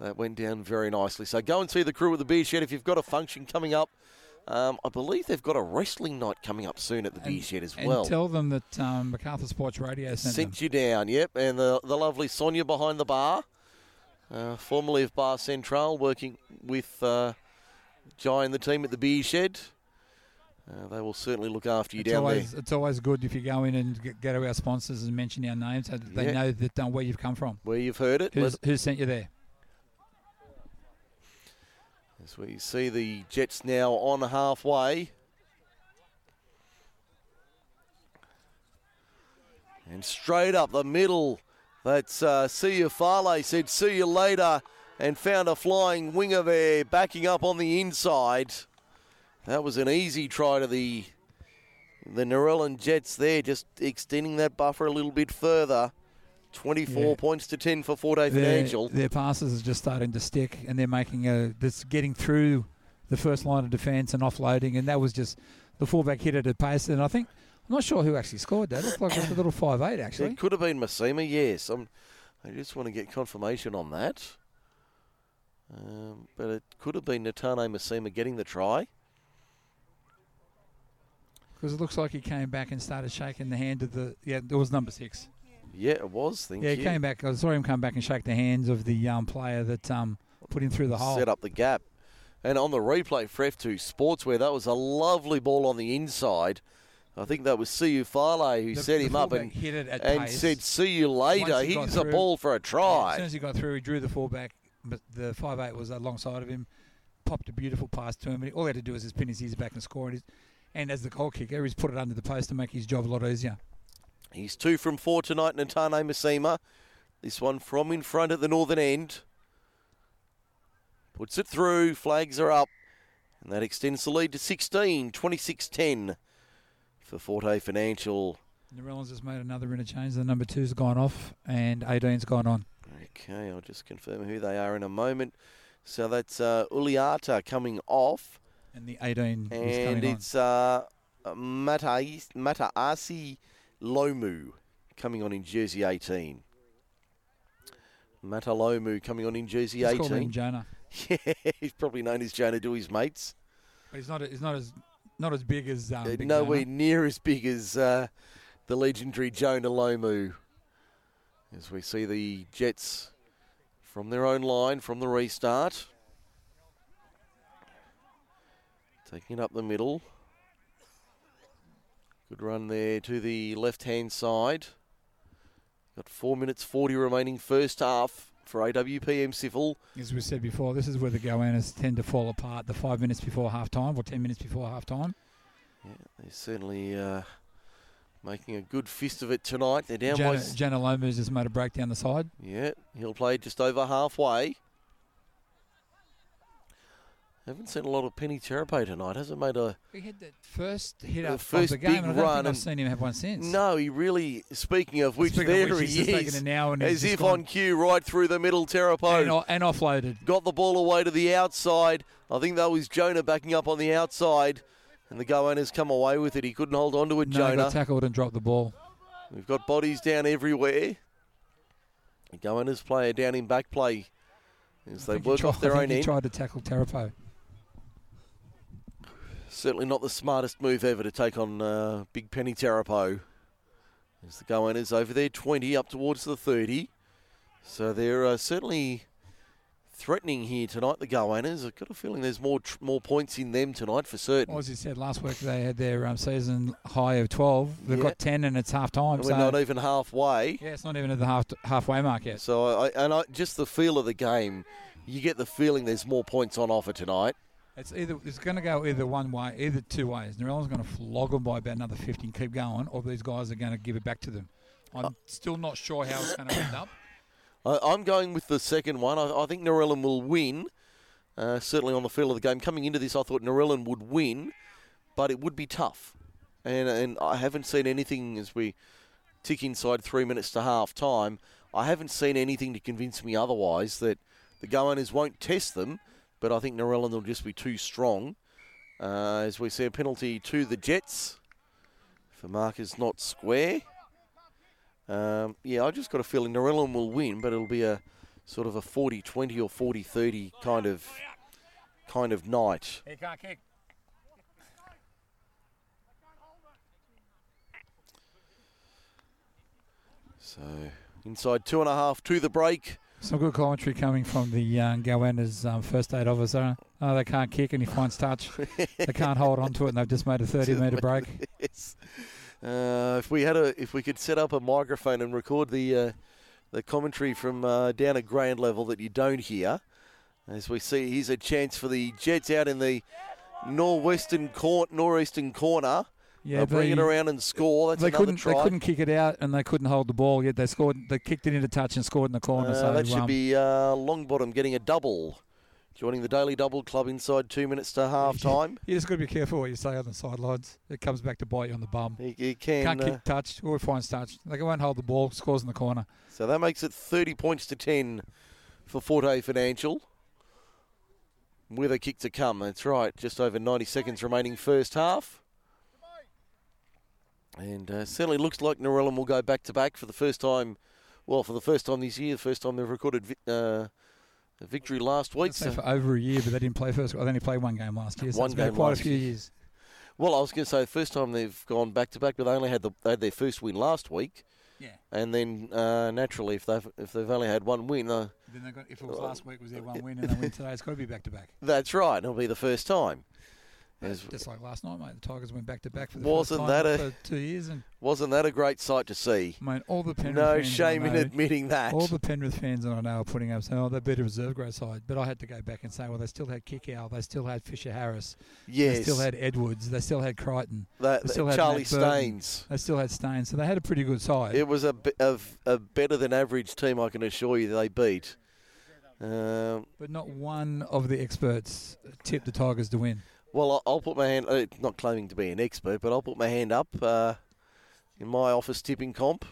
That went down very nicely. So go and see the crew at the beer shed if you've got a function coming up. Um, I believe they've got a wrestling night coming up soon at the beer shed as and well. tell them that um, MacArthur Sports Radio sent. Sent you down, yep. And the the lovely Sonia behind the bar, uh, formerly of Bar Central, working with uh, Jai and the team at the beer shed. Uh, they will certainly look after you It's down always, there. it's always good if you go in and get, go to our sponsors and mention our names so they Yeah. know that um, where you've come from. Where you've heard it, who sent you there? As we see the Jets now on halfway. And straight up the middle. That's uh, Farley said see you later and found a flying winger there backing up on the inside. That was an easy try to the the Narellan Jets there, just extending that buffer a little bit further. 24 Yeah. points to 10 for Forte Their, Financial. their passes are just starting to stick, and they're making a. That's getting through the first line of defence and offloading, and that was just the fullback hit it at pace. And I think I'm not sure who actually scored that. It looked like it was a little five eight actually. It could have been Massima, yes. I'm, I just want to get confirmation on that. Um, but it could have been Natane Massima getting the try. Because it looks like he came back and started shaking the hand of the. Yeah, it was number six. Yeah, it was. Thank yeah, you. he came back. I saw him come back and shake the hands of the um, player that um, put him through the hole. Set up the gap. And on the replay for F2 Sportswear, that was a lovely ball on the inside. I think that was Siu Fale who The- set him up and, hit it at and said, see you later. He Here's a ball for a Yeah, as soon as he got through, he drew the fullback, but the five eight was alongside of him, popped a beautiful pass to him. And all he had to do was just pin his ears back and score. And, and as the goal kicker, he's put it under the post to make his job a lot easier. He's two from four tonight, Natane Masima. This one from in front at the northern end. Puts it through, flags are up, and that extends the lead to 16, 26 10 for Forte Financial. Narellan's has made another interchange. The number two's gone off, and 18's gone on. Okay, I'll just confirm who they are in a moment. So that's uh, Uliata coming off, And the 18 is and coming on. it's uh, Mataasi Lomu coming on in jersey 18. Matalomu coming on in jersey Just call him 18. Jonah. Yeah, he's probably known as Jonah to his mates. But he's not. He's not as not as big as um, Uh, Big nowhere Jonah. near as big as uh, the legendary Jonah Lomu. As we see the Jets from their own line from the restart. Taking it up the middle. Good run there to the left hand side. Got four minutes 40 remaining first half for AWPM Civil. As we said before, this is where the Goannas tend to fall apart. The five minutes before half time, or ten minutes before half time. Yeah, they're certainly uh, making a good fist of it tonight. They're down by. Jana, s- Jana Lomas just made a break down the side. Yeah, he'll play just over halfway. Haven't seen a lot of Penny Terape tonight. Hasn't made a. Uh, he had that first hit up first of the game, big and I run I've seen him have one since. No, he really. Speaking of which, Speaking of there which, he taken is. and As if on cue, right through the middle, and, Terapo. o- and offloaded. Got the ball away to the outside. I think that was Jonah backing up on the outside. And the Goannas come away with it. He couldn't hold on to it, No, Jonah. got tackled and dropped the ball. We've got bodies down everywhere. The Goannas player down in back play as they I he work off their own end. tried to tackle Tarapo. Certainly not the smartest move ever to take on uh, Big Penny Tarapo. As the Goannas over there, 20 up towards the 30. So they're uh, certainly threatening here tonight, the Goannas. I've got a feeling there's more tr- more points in them tonight for certain. Well, as you said last week, they had their um, season high of 12. They've Yeah. got 10 and it's half time. And So, we're not even halfway. yeah, it's not even at the half halfway mark yet. So I, and I, just the feel of the game, you get the feeling there's more points on offer tonight. It's either it's going to go either one way, either two ways. Narellan's going to flog them by about another 50 and keep going, or these guys are going to give it back to them. Uh, I'm still not sure how it's going to end up. I, I'm going with the second one. I, I think Narellan will win. Uh, certainly on the feel of the game. Coming into this, I thought Narellan would win, but it would be tough. And and I haven't seen anything as we tick inside three minutes to half time. I haven't seen anything to convince me otherwise that the Goannas won't test them, but I think Narellan will just be too strong. Uh, as we see a penalty to the Jets for markers not square. Um, yeah, I just got a feeling Narellan will win, but it'll be a sort of a 40-20 or 40-30 kind of kind of night. He can't kick. So inside two and a half to the break. Some good commentary coming from the uh, Goannas um, first aid officer. Oh, they can't kick and he finds touch. they can't hold on to it and they've just made a 30 metre break. yes. Uh, if we had a, if we could set up a microphone and record the uh, the commentary from uh, down at ground level that you don't hear, as we see, here's a chance for the Jets out in the northwestern cor- northeastern corner. Yeah, They'll bring it around and score. That's they couldn't try. they couldn't kick it out and they couldn't hold the ball yet. They scored. They kicked it into touch and scored in the corner. Uh, so that should um, be uh, Longbottom getting a double, joining the Daily Double Club inside two minutes to half time. You just got to be careful what you say on the sidelines. It comes back to bite you on the bum. You, he can. Can't uh, kick touch or finds touch. They won't hold the ball. Scores in the corner. so that makes it 30 points to 10 for Forte Financial. With a kick to come. That's right. Just over 90 seconds remaining first half. And uh, certainly looks like Narellan will go back to back for the first time. Well, for the first time this year, the first time they've recorded vi- uh, a victory last week. So, for over a year, but they didn't play first. Well, they only played one game last year. So One it's been game quite a few year. years. well, I was going to say first time they've gone back to back, but they only had the they had their first win last week. Yeah. And then uh, naturally, if they've if they've only had one win, uh, Then they got, if it was last week, was their one win, and they win today, it's got to be back to back. that's right. It'll be the first time. As- Just like last night, mate. The Tigers went back to back for the Wasn't that a- two years, and wasn't that a great sight to see? mate, all the Penrith No shame I in admitting that. All the Penrith fans that I know are putting up saying, "Oh, they beat a reserve grade side," but I had to go back and say, "Well, they still had Kikau, they still had Fisher Harris, yes, they still had Edwards, they still had Crichton, that, they still had Charlie Staines. they still had Staines, so they had a pretty good side." It was a, of a better than average team, I can assure you. They beat. Um, But not one of the experts tipped the Tigers to win. Well, I'll- put my hand. Uh, not claiming to be an expert, but I'll put my hand up uh, in my office tipping comp.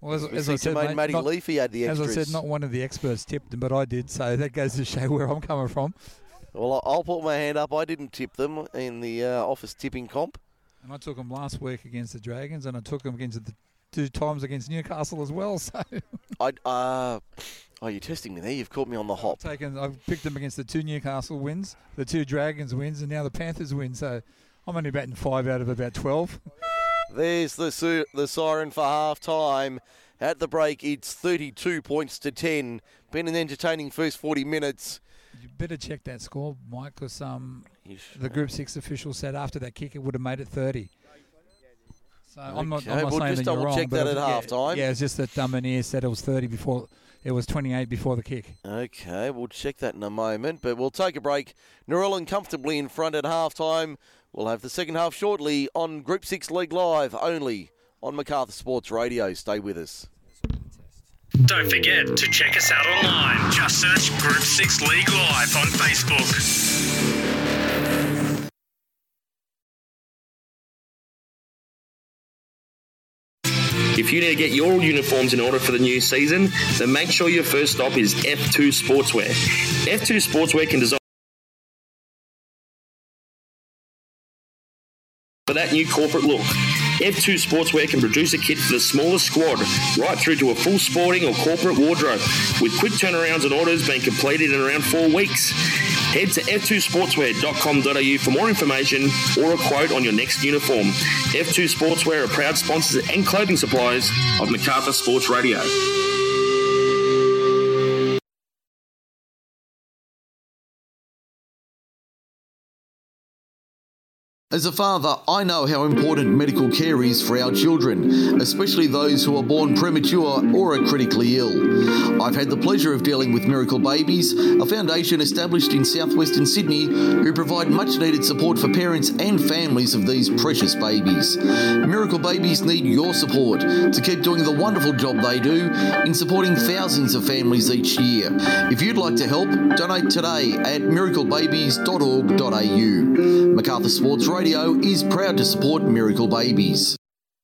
Well, as, as I said, mate, Matty not- Leafy had the as I said, not one of the experts tipped them, but I did. So that goes to show where I'm coming from. Well, I'll put my hand up. I didn't tip them in the uh, office tipping comp. And I took them last week against the Dragons, and I took them against the two times against Newcastle as well. So I uh, oh, you're testing me there. You've caught me on the hop. I've taken, I've picked them against the two Newcastle wins, the two Dragons wins, and now the Panthers win. So I'm only batting five out of about twelve. There's the si- the siren for half time. At the break, it's 32 points to 10. Been an entertaining first 40 minutes. You better check that score, Mike, because um, the Group Six official said after that kick it would have made it thirty. So I'm not, I'm not we'll saying just that you're double wrong. check but that at yeah, half-time. Yeah, it's just that Dumanier said it was 30 before. It was 28 before the kick. Okay, we'll check that in a moment, but we'll take a break. Narellan comfortably in front at half time. We'll have the second half shortly on Group 6 League Live only on MacArthur Sports Radio. Stay with us. Don't forget to check us out online. Just search Group 6 League Live on Facebook. If you need to get your uniforms in order for the new season, then make sure your first stop is F2 Sportswear. F2 Sportswear can design for that new corporate look. F2 Sportswear can produce a kit for the smallest squad, right through to a full sporting or corporate wardrobe, with quick turnarounds and orders being completed in around four weeks. Head to f2sportswear.com.au for more information or a quote on your next uniform. F2 Sportswear are proud sponsors and clothing suppliers of MacArthur Sports Radio. As a father, I know how important medical care is for our children, especially those who are born premature or are critically ill. I've had the pleasure of dealing with Miracle Babies, a foundation established in southwestern Sydney who provide much needed support for parents and families of these precious babies. Miracle Babies need your support to keep doing the wonderful job they do in supporting thousands of families each year. If you'd like to help, donate today at miraclebabies.org.au. MacArthur Sports Radio is proud to support Miracle Babies.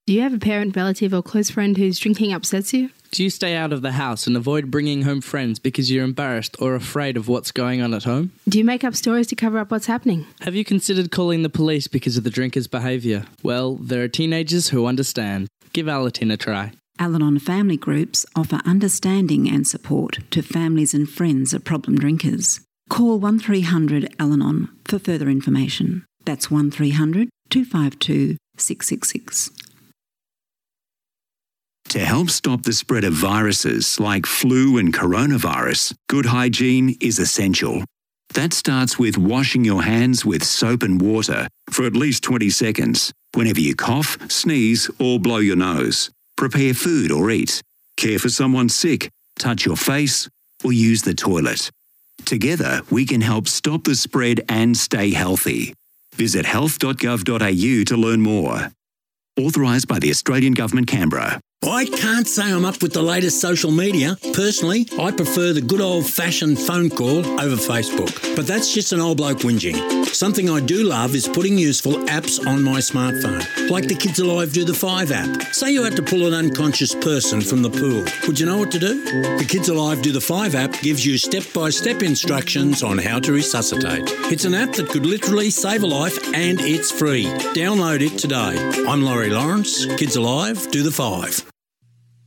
Do you have a parent, relative, or close friend whose drinking upsets you? Do you stay out of the house and avoid bringing home friends because you're embarrassed or afraid of what's going on at home? Do you make up stories to cover up what's happening? Have you considered calling the police because of the drinker's behaviour? Well, there are teenagers who understand. Give Alateen a try. Al-Anon family groups offer understanding and support to families and friends of problem drinkers. Call 1300 Al Anon for further information. That's 1300 252 666. To help stop the spread of viruses like flu and coronavirus, good hygiene is essential. That starts with washing your hands with soap and water for at least 20 seconds whenever you cough, sneeze, or blow your nose. Prepare food or eat. Care for someone sick, touch your face, or use the toilet. Together, we can help stop the spread and stay healthy. Visit health.gov.au to learn more. Authorised by the Australian Government, Canberra. I can't say I'm up with the latest social media. Personally, I prefer the good old fashioned phone call over Facebook. But that's just an old bloke whinging. Something I do love is putting useful apps on my smartphone, like the Kids Alive Do the 5 app. Say you had to pull an unconscious person from the pool. Would you know what to do? The Kids Alive Do the 5 app gives you step by step instructions on how to resuscitate. It's an app that could literally save a life and it's free. Download it today. I'm Laurie Lawrence. Kids Alive Do the 5.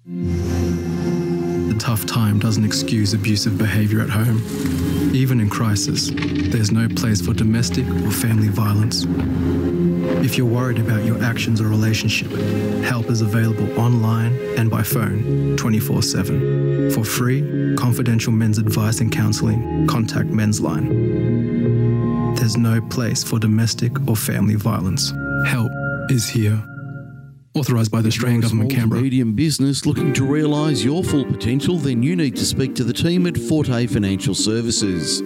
A tough time doesn't excuse abusive behaviour at home. Even in crisis, there's no place for domestic or family violence. If you're worried about your actions or relationship, help is available online and by phone 24 7. For free, confidential men's advice and counselling, contact Men's Line. There's no place for domestic or family violence. Help is here. Authorised by the Australian Government, Canberra. medium business looking to realise your full potential, then you need to speak to the team at Forte Financial Services.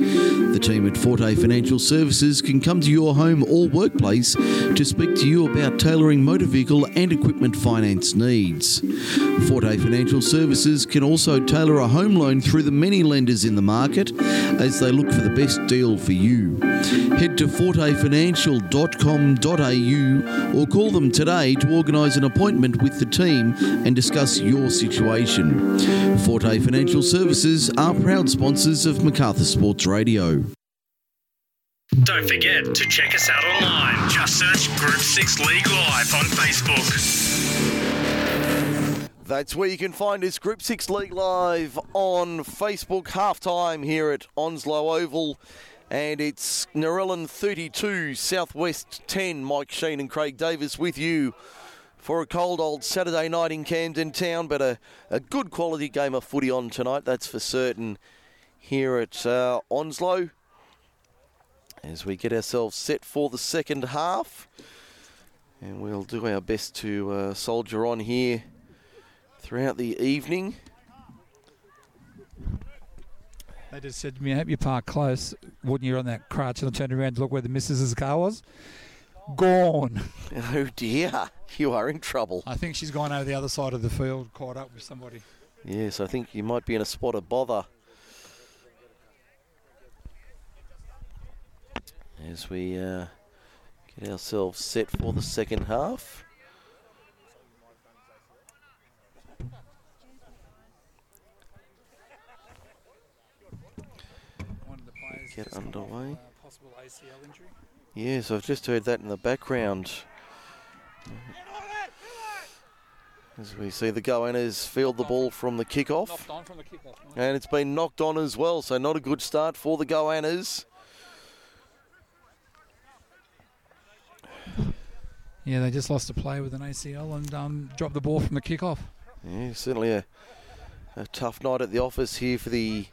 The team at Forte Financial Services can come to your home or workplace to speak to you about tailoring motor vehicle and equipment finance needs. Forte Financial Services can also tailor a home loan through the many lenders in the market as they look for the best deal for you. Head to fortefinancial.com.au or call them today to organise an appointment with the team and discuss your situation. Forte Financial Services are proud sponsors of Macarthur Sports Radio. Don't forget to check us out online. Just search Group 6 League Live on Facebook. That's where you can find us, Group 6 League Live on Facebook. Halftime here at Onslow Oval. And it's Narellan 32, Southwest 10. Mike Sheen and Craig Davis with you for a cold old Saturday night in Camden Town. But a, a good quality game of footy on tonight, that's for certain, here at uh, Onslow. As we get ourselves set for the second half. And we'll do our best to uh, soldier on here throughout the evening. They just said to me, I hope you park close. Wouldn't you on that crutch? And I turned around to look where the missus's car was. Gone. Oh dear, you are in trouble. I think she's gone over the other side of the field, caught up with somebody. Yes, I think you might be in a spot of bother. As we uh, get ourselves set for the second half. Get underway. Possible ACL injury. Yes, I've just heard that in the background. As we see the Goannas field the ball from the kickoff. Knocked from the kickoff. And it's been knocked on as well, so not a good start for the Goannas. Yeah, they just lost a play with an ACL and um, dropped the ball from the kickoff. Yeah, certainly a, a tough night at the office here for the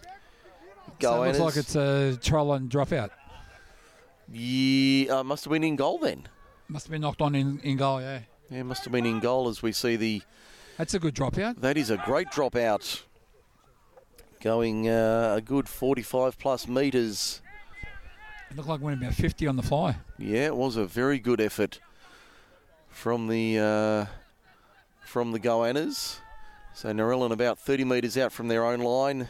So it looks like it's a trial and dropout. Yeah, uh, must have been in goal then. Must have been knocked on in, in goal, yeah. Yeah, must have been in goal as we see the. That's a good dropout. That is a great dropout. Going uh, a good 45 plus metres. It looked like went about 50 on the fly. Yeah, it was a very good effort from the uh, from the Goannas. So Narellan about 30 metres out from their own line,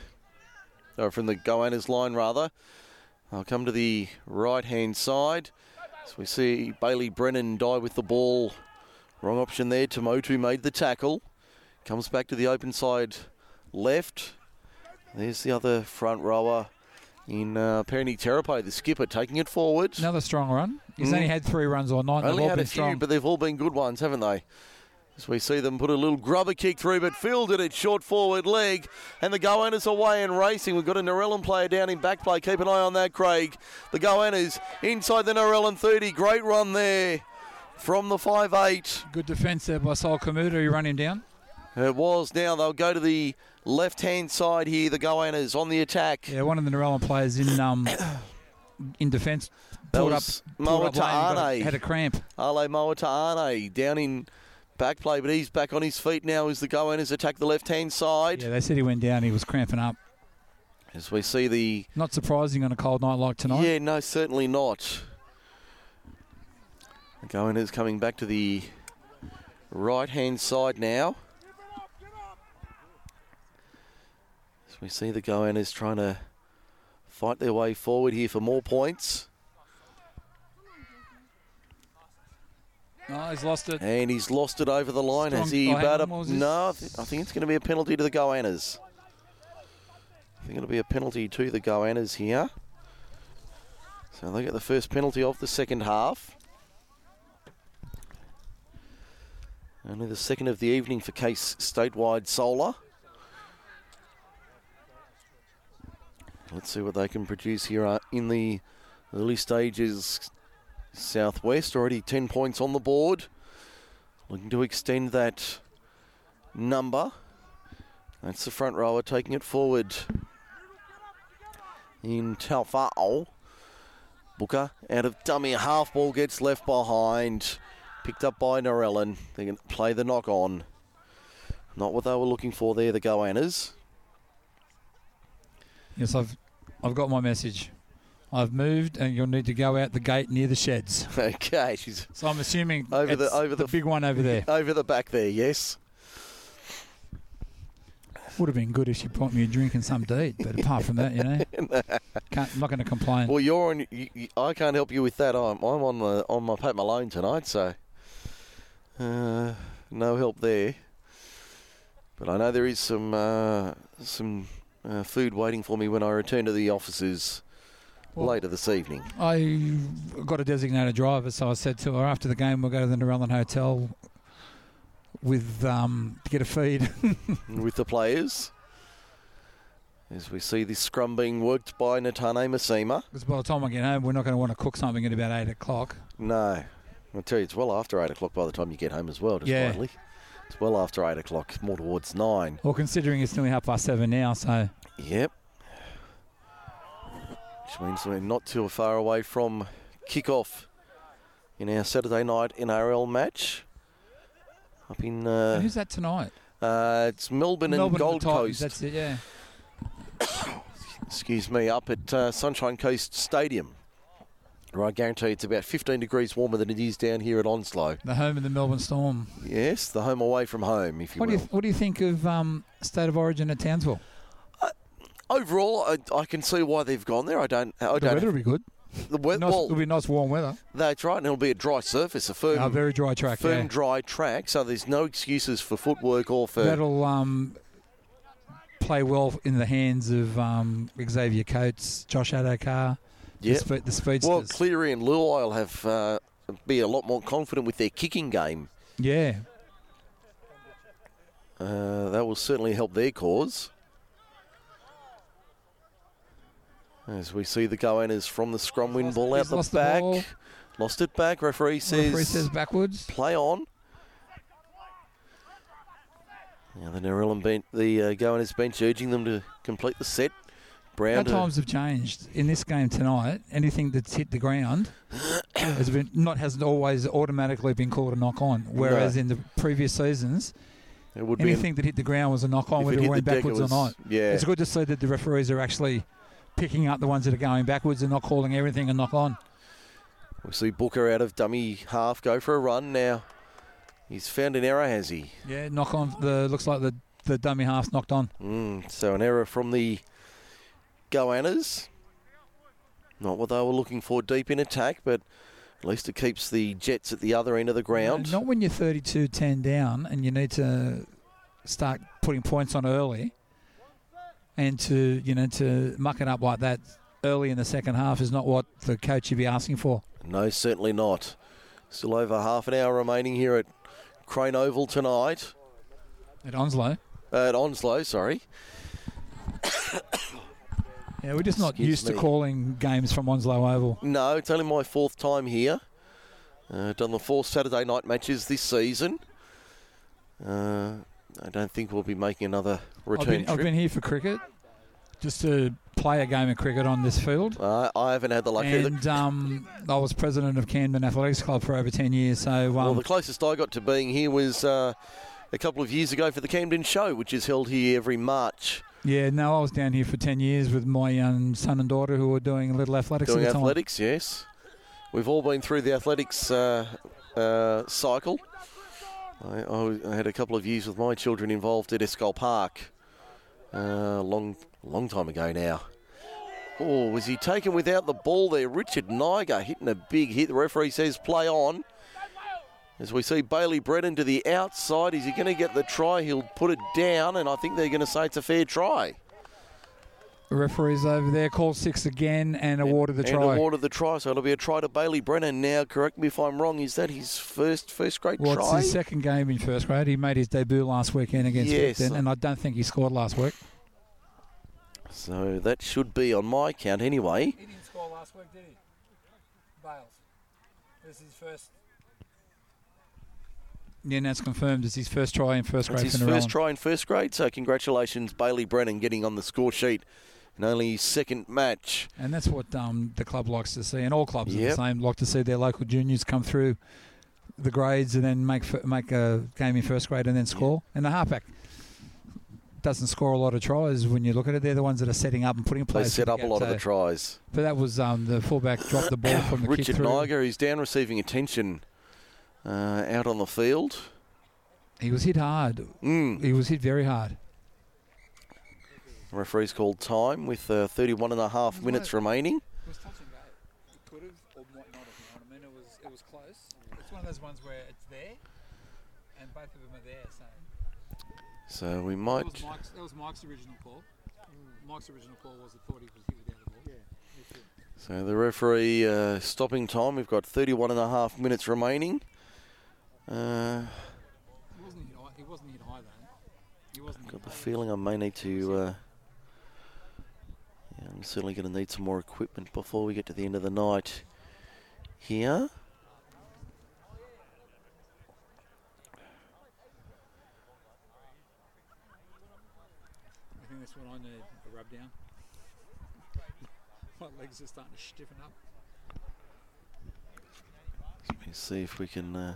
or from the Goannas line rather. I'll come to the right hand side. So we see Bailey Brennan die with the ball. Wrong option there. Tomotu made the tackle. Comes back to the open side left. There's the other front rower in uh, Terape, the skipper, taking it forward. Another strong run. He's Mm. only had three runs all night. Only had a few, strong. but they've all been good ones, haven't they? As we see them put a little grubber kick through, but fielded it short forward leg, and the Goannas away and racing. We've got a Narellan player down in back play. Keep an eye on that, Craig. The Goannas inside the Narellan 30. Great run there from the 5 8. Good defence there by Sol Kamuta. He run him down. It was now. They'll go to the left hand side here. The Goannas on the attack. Yeah, one of the Narellan players in um in defence pulled up, pulled up lane had a cramp. Ale Moata'ane down in back play, but he's back on his feet now as the Goannas attack the left hand side. Yeah, they said he went down. He was cramping up. As we see the. Not surprising on a cold night like tonight. Yeah, no, certainly not. The Goannas coming back to the right hand side now. We see the Goannas trying to fight their way forward here for more points. Oh, he's lost it. And he's lost it over the line. Has he hang about a, what was this? No, I, thi- I think it's going to be a penalty to the Goannas. I think it'll be a penalty to the Goannas here. So they get the first penalty of the second half. Only the second of the evening for Case Statewide Solar. Let's see what they can produce here uh, in the early stages. Southwest already 10 points on the board. Looking to extend that number. That's the front rower taking it forward. In Taufa'o. Booker out of dummy half ball gets left behind. Picked up by Narellan. They can play the knock on. Not what they were looking for there, the Goannas. Yes, I've I've got my message. I've moved, and you'll need to go out the gate near the sheds. Okay, she's So I'm assuming over the over the, the big one over there. over the back there. Yes. Would have been good if she brought me a drink and some eat, but apart from that, you know, can't, I'm not going to complain. Well, you're on. You, you, I can't help you with that. I'm, I'm on the on my Pat Malone tonight, so uh, no help there. But I know there is some uh, some uh, food waiting for me when I return to the offices Well- later this evening. I got a designated driver, so I said to her after the game, we'll go to the Narellan Hotel with um, to get a feed. with the players. As we see this scrum being worked by Natane Masima. Because by the time I get home, we're not going to want to cook something at about eight o'clock. No. I'll tell you, it's well after 8 o'clock by the time you get home as well, just Yeah. It's well after 8 o'clock, more towards 9. Well, considering it's nearly half past seven now, so Yep. Which means we're not too far away from kick-off in our Saturday night NRL match. Up in... Uh, who's that tonight? uh, it's Melbourne, Melbourne and Gold Titans, Coast. That's it, yeah. excuse me, up at uh, Sunshine Coast Stadium. Where I guarantee it's about 15 degrees warmer than it is down here at Onslow. The home of the Melbourne Storm. Yes, the home away from home, if you What do will. you What do you think of um, State of Origin at Townsville? Overall, I, I can see why they've gone there. I don't. I the don't. weather will be good. The weather. Nice, well, it'll be nice warm weather. that's right, and it'll be a dry surface, a firm, A very dry track. firm, yeah. dry track. So there's no excuses for footwork or for. That'll um, play well in the hands of um, Xavier Coates, Josh Addo-Carr, The, spe- the speedsters. well, Cleary and will have uh, be a lot more confident with their kicking game. yeah. Uh, that will certainly help their cause. As we see the goannas from the scrum win ball out the lost the back. ball. Lost it back. Referee says, Referee says backwards. play on. Now the Narellan bench, the uh, goannas bench urging them to complete the set. Brown Our times have changed in this game tonight. Anything that's hit the ground has been not hasn't always automatically been called a knock on. Whereas No. in the previous seasons, it would be an- anything that hit the ground was a knock on, whether it it went deck, it backwards was- or not. yeah. It's good to see that the referees are actually picking up the ones that are going backwards and not calling everything a knock on. We see Booker out of dummy half go for a run now. He's found an error, has he? Yeah, knock on. The looks like the the dummy half's knocked on. Mm, so an error from the Goannas. Not what they were looking for deep in attack, but at least it keeps the Jets at the other end of the ground. Not when you're 32-10 down and you need to start putting points on early, and to you know to muck it up like that early in the second half is not what the coach should be asking for. No, certainly not. Still over half an hour remaining here at Crane Oval tonight. At Onslow. Uh, at Onslow, sorry. Yeah, we're just not Excuse used me. to calling games from Onslow Oval. No, it's only my fourth time here. Uh, done the four Saturday night matches this season. Uh, I don't think we'll be making another I've return been, trip. I've been here for cricket, just to play a game of cricket on this field. Uh, I haven't had the lucky. And um, I was president of Camden Athletics Club for over 10 years. So um, well, the closest I got to being here was uh, a couple of years ago for the Camden Show, which is held here every March. Yeah, no, I was down here for 10 years with my um, son and daughter who were doing a little athletics Doing at the time. athletics, yes. We've all been through the athletics uh, uh, cycle. I, I I had a couple of years with my children involved at Eschol Park. Uh, long, long time ago now. Oh, was he taken without the ball there? Richard Niger hitting a big hit. The referee says play on. As we see Bailey Brennan to the outside, is he going to get the try? He'll put it down, and I think they're going to say it's a fair try. The referees over there called six again and awarded the and try. awarded the try, so it'll be a try to Bailey Brennan. Now, correct me if I'm wrong, is that his first first grade Well, try? it's his second game in first grade. He made his debut last weekend against Yes. Picton, and I don't think he scored last week. So that should be on my count anyway. He didn't score last week, did he? Bales. This is his first. Yeah, and that's confirmed. It's his first try in first It's grade his for first try in first grade, so congratulations, Bailey Brennan, getting on the score sheet in only his second match. And that's what um, the club likes to see, and all clubs are the same. Like to see their local juniors come through the grades and then make make a game in first grade and then score. And the halfback doesn't score a lot of tries when you look at it. They're the ones that are setting up and putting They set up a lot of the tries. But that was um, the fullback dropped the ball from the kick Richard through. Niger, he's down receiving attention uh, out on the field. He was hit hard. Mm. He was hit very hard. The Referee's called time with uh, 31 and a half minutes remaining. It was touch and go. It could have or might not have. You know what I mean? It was it was close. It's one of those ones where it's there, and both of them are there. So So we that might. was Mike's, that was Mike's original call. Mike's original call was he thought he was hit without the ball. Yeah. So the referee uh, stopping time. We've got 31 and a half minutes remaining. Uh, He wasn't hit high. He wasn't hit high though. He wasn't. got the feeling I may need to. Uh, yeah, I'm certainly going to need some more equipment before we get to the end of the night. Here. I think that's what I need. A rub down. My legs are starting to stiffen up. Let me see if we can. Uh,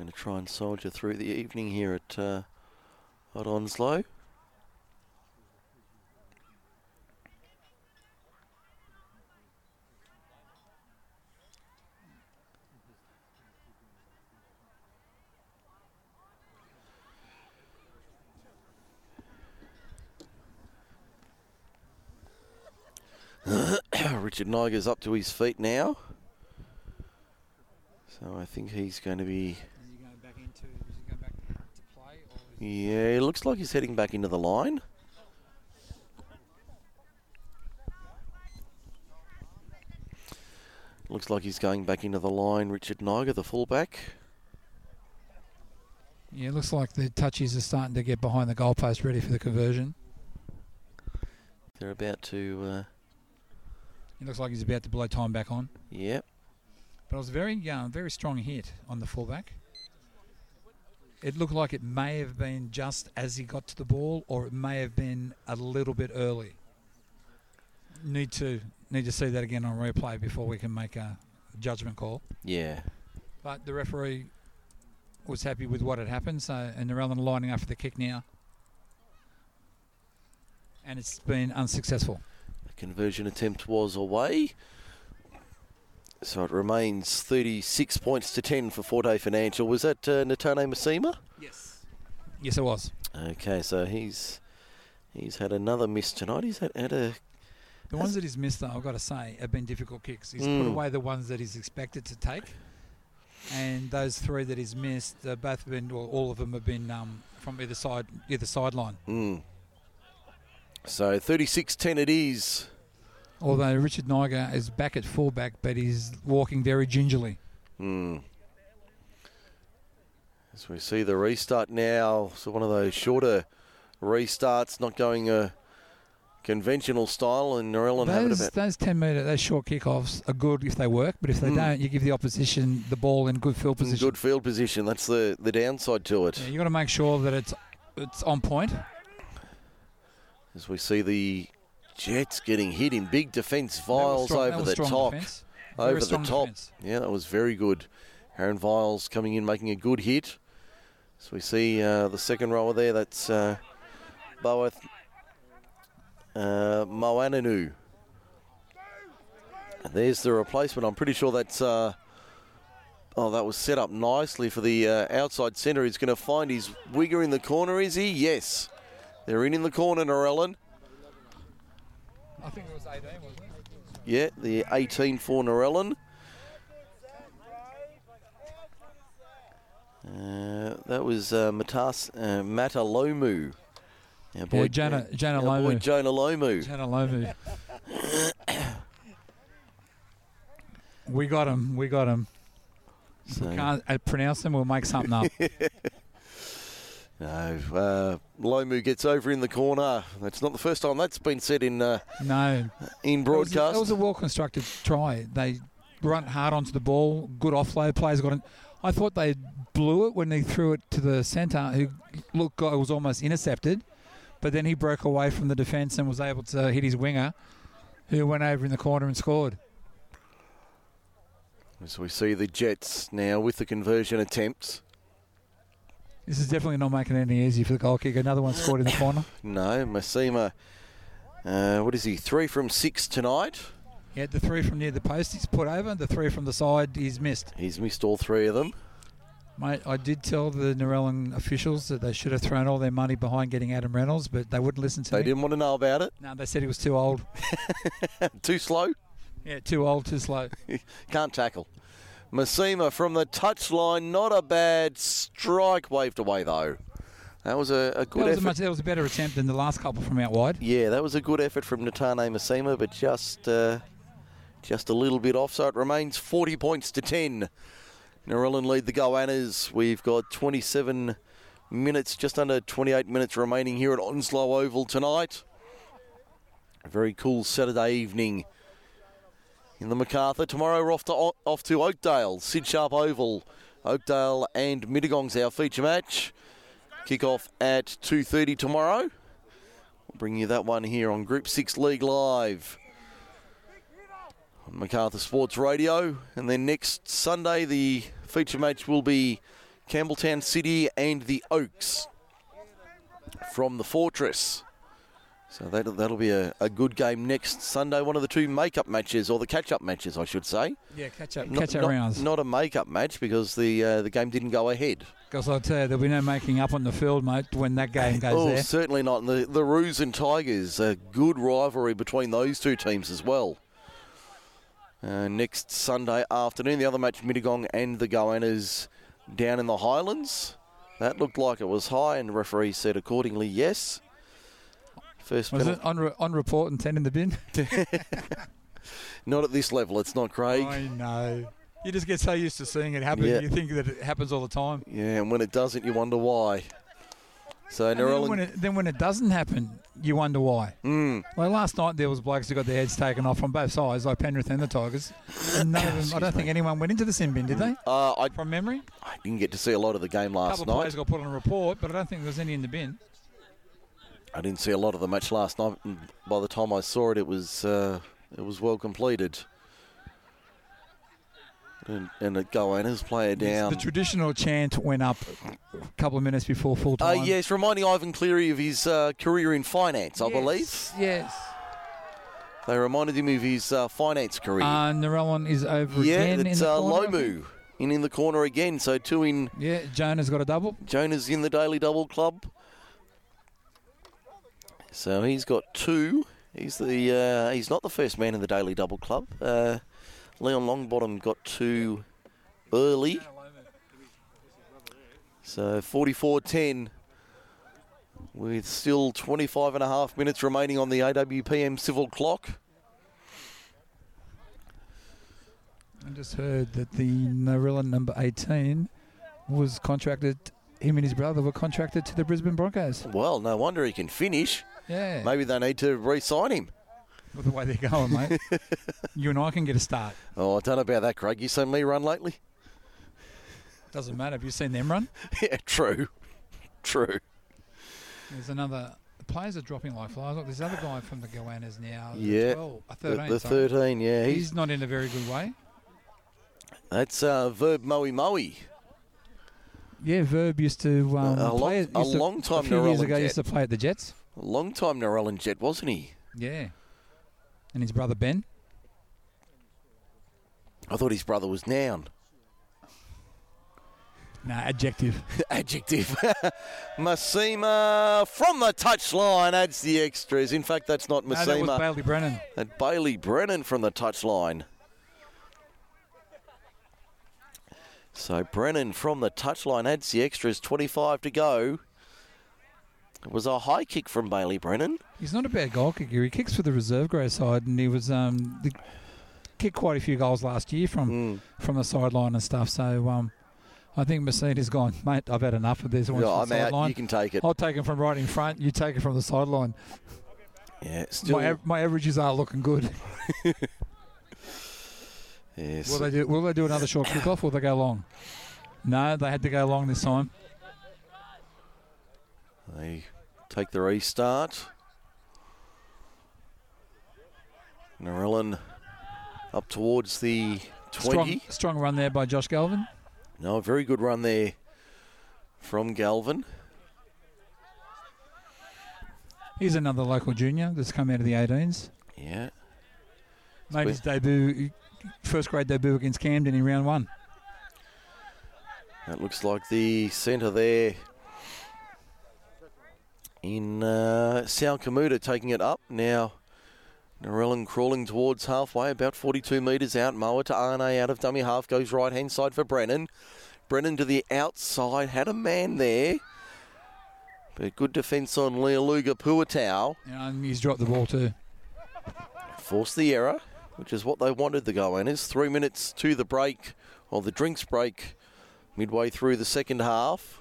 going to try and soldier through the evening here at uh, at Onslow. Richard Niger's up to his feet now. So I think he's going to be. Is he going back into? Is he going back to play or? Is Yeah, it looks like he's heading back into the line. Looks like he's going back into the line. Richard Niger, the fullback. Yeah, it looks like the touches are starting to get behind the goalpost, ready for the conversion. They're about to. Uh, It looks like he's about to blow time back on. yep. But it was a very, uh, very strong hit on the fullback. It looked like it may have been just as he got to the ball, or it may have been a little bit early. Need to need to see that again on replay before we can make a judgment call. Yeah. But the referee was happy with what had happened, so and they're on lining up for the kick now. And it's been unsuccessful. The conversion attempt was away. So it remains 36 points to 10 for Forte Financial. Was that uh, Natane Masima? Yes. Yes, it was. Okay, so he's he's had another miss tonight. He's had, had a The ones that he's missed, though, I've got to say, have been difficult kicks. He's put Mm. away the ones that he's expected to take, and those three that he's missed, uh, both have been, or all of them have been um, from either side, either sideline. Mm. So 36-10 it is. Although Richard Niger is back at fullback, but he's walking very gingerly. Mm. As we see the restart now, so one of those shorter restarts, not going a conventional style, and Narellan have it Those, about. those 10 metre, those short kickoffs are good if they work, but if they Mm. don't, you give the opposition the ball in good field position. Good field position. That's the, the downside to it. Yeah, you got to make sure that it's it's on point. As we see the Jets getting hit in big defence, Viles strong- over the top. defence. Over the top. defence. Yeah, that was very good. Aaron Viles coming in, making a good hit. So we see uh, the second rower there. That's uh, Boeth uh, Moananu. And there's the replacement. I'm pretty sure that's. Uh, oh, that was set up nicely for the uh, outside centre. He's going to find his wigger in the corner, is he? Yes. They're in in the corner, Narellan. I think it was 18, wasn't it? Yeah, the 18 for Narellan. Uh, that was uh, Matas, uh, Matalomu. Our Yeah, Jana- Jana our boy Jonah Lomu. Jana Lomu. we got him. We got him. If So- we can't uh, pronounce them, we'll make something up. Uh, Lomu gets over in the corner. That's not the first time that's been said in uh, No. in broadcast. it was a well constructed try. They run hard onto the ball, good offload. Players got it. I thought they blew it when they threw it to the centre, who looked was almost intercepted. But then he broke away from the defence and was able to hit his winger, who went over in the corner and scored. As we see the Jets now with the conversion attempts. This is definitely not making it any easier for the goal kicker. Another one scored in the corner. No, Massima. Uh, what is he? Three from six tonight. Yeah, the three from near the post he's put over. The three from the side he's missed. He's missed all three of them. Mate, I did tell the Narellan officials that they should have thrown all their money behind getting Adam Reynolds, but they wouldn't listen to They me. They didn't want to know about it. No, they said he was too old. Too slow. Yeah, too old, too slow. Can't tackle. Massima from the touchline. Not a bad strike. Waved away though. That was a, a good that, was a effort. much, that was a better attempt than the last couple from out wide. Yeah, that was a good effort from Natane Massima, but just uh, just a little bit off. So it remains 40 points to 10. Narellan lead the Goannas. We've got 27 minutes, just under 28 minutes remaining here at Onslow Oval tonight. A very cool Saturday evening in the Macarthur. Tomorrow we're off to off to Oakdale, Sid Sharpe Oval. Oakdale and Mittagong's our feature match. Kick off at 2:30 tomorrow. We'll bring you that one here on Group 6 League Live. On MacArthur Sports Radio. And then next Sunday, the feature match will be Campbelltown City and the Oaks from the Fortress. So that'll, that'll be a, a good game next Sunday. One of the two make-up matches, or the catch-up matches, I should say. Yeah, catch up, Not- catch up not- rounds. Not a make-up match because the uh, the game didn't go ahead. Because I'll tell you, there'll be no making up on the field, mate, when that game goes oh, there. certainly not. And the the Roos and Tigers, a good rivalry between those two teams as well. Uh, next Sunday afternoon, the other match, Mittagong and the Goannas down in the Highlands. That looked like it was high, and the referee said accordingly, yes. First Was penalty. it on, re- on report and 10 in the bin? Not at this level, it's not, Craig. I know. You just get so used to seeing it happen, Yeah. you think that it happens all the time. Yeah, and when it doesn't, you wonder why. So then when, it, then when it doesn't happen, you wonder why. Mm. Like last night, there was blokes who got their heads taken off from both sides, like Penrith and the Tigers. And none of them, I don't think anyone went into the sin bin, did they? uh, I, From memory? I didn't get to see a lot of the game A last couple of night. players got put on a report, but I don't think there was any in the bin. I didn't see a lot of the match last night. and By the time I saw it, it was uh, it was well completed. And, and the Goannas player down. The traditional chant went up a couple of minutes before full Uh, time. yes, reminding Ivan Cleary of his uh, career in finance, I believe. Yes. They reminded him of his uh, finance career. Uh, Narellan is over yeah, again in it's uh, corner, I think. Lomu in in the corner again. So two in. Yeah, Jonah's got a double. Jonah's in the daily double club. So he's got two. He's the uh, he's not the first man in the daily double club. Uh, Leon Longbottom got two early. So 44-10 with still 25 and a half minutes remaining on the AWPM civil clock. I just heard that the Narellan number 18 was contracted, him and his brother were contracted to the Brisbane Broncos. Well, no wonder he can finish. Yeah. Maybe they need to re-sign him. With the way they're going, mate. you and I can get a start. Oh, I don't know about that, Craig. You seen me run lately? Doesn't matter. Have you seen them run? yeah, true. True. There's another. The players are dropping like flies. Look, there's another guy from the Goannas now. Yeah. 12, uh, The- 13. the sorry. 13, yeah, He's, he's- not in a very good way. That's uh, Verb Moe Moe. Yeah, Verb used to um, A long- a to- long time A few years ago, Jet. used to play at the Jets. Long time Narellan Jet, wasn't he? Yeah. And his brother Ben. I thought his brother was noun. Nah, adjective. Adjective. Massima from the touchline adds the extras. In fact, that's not No, Massima. that was Bailey Brennan. And Bailey Brennan from the touchline. So Brennan from the touchline adds the extras. 25 to go. It was a high kick from Bailey Brennan. He's not a bad goal kicker. He kicks for the reserve grade side, and he was um, the, kicked quite a few goals last year from Hmm. from the sideline and stuff. So um, I think Mercedes gone, mate. I've had enough of this. I want Yeah, you I'm out. sideline. You can take it. I'll take it from right in front. You take it from the sideline. Yeah, still. My, my averages are looking good. yes. Will they do? Will they do another short kickoff? Or will they go long? No, they had to go long this time. They take the restart. Narellan up towards the 20. Strong, strong run there by Josh Galvin. No, a very good run there from Galvin. He's another local junior that's come out of the 18s. Yeah. Made his debut, first grade debut against Camden in round one. That looks like the centre there in uh, Sal Kamuta taking it up. Now, Narellan crawling towards halfway, about 42 metres out. Moa Ta'ane out of dummy half, goes right hand side for Brennan. Brennan to the outside, had a man there. But good defence on Lealuga Puatau. And he's dropped the ball too. Forced the error, which is what they wanted the go in. Is three minutes to the break, or the drinks break, midway through the second half.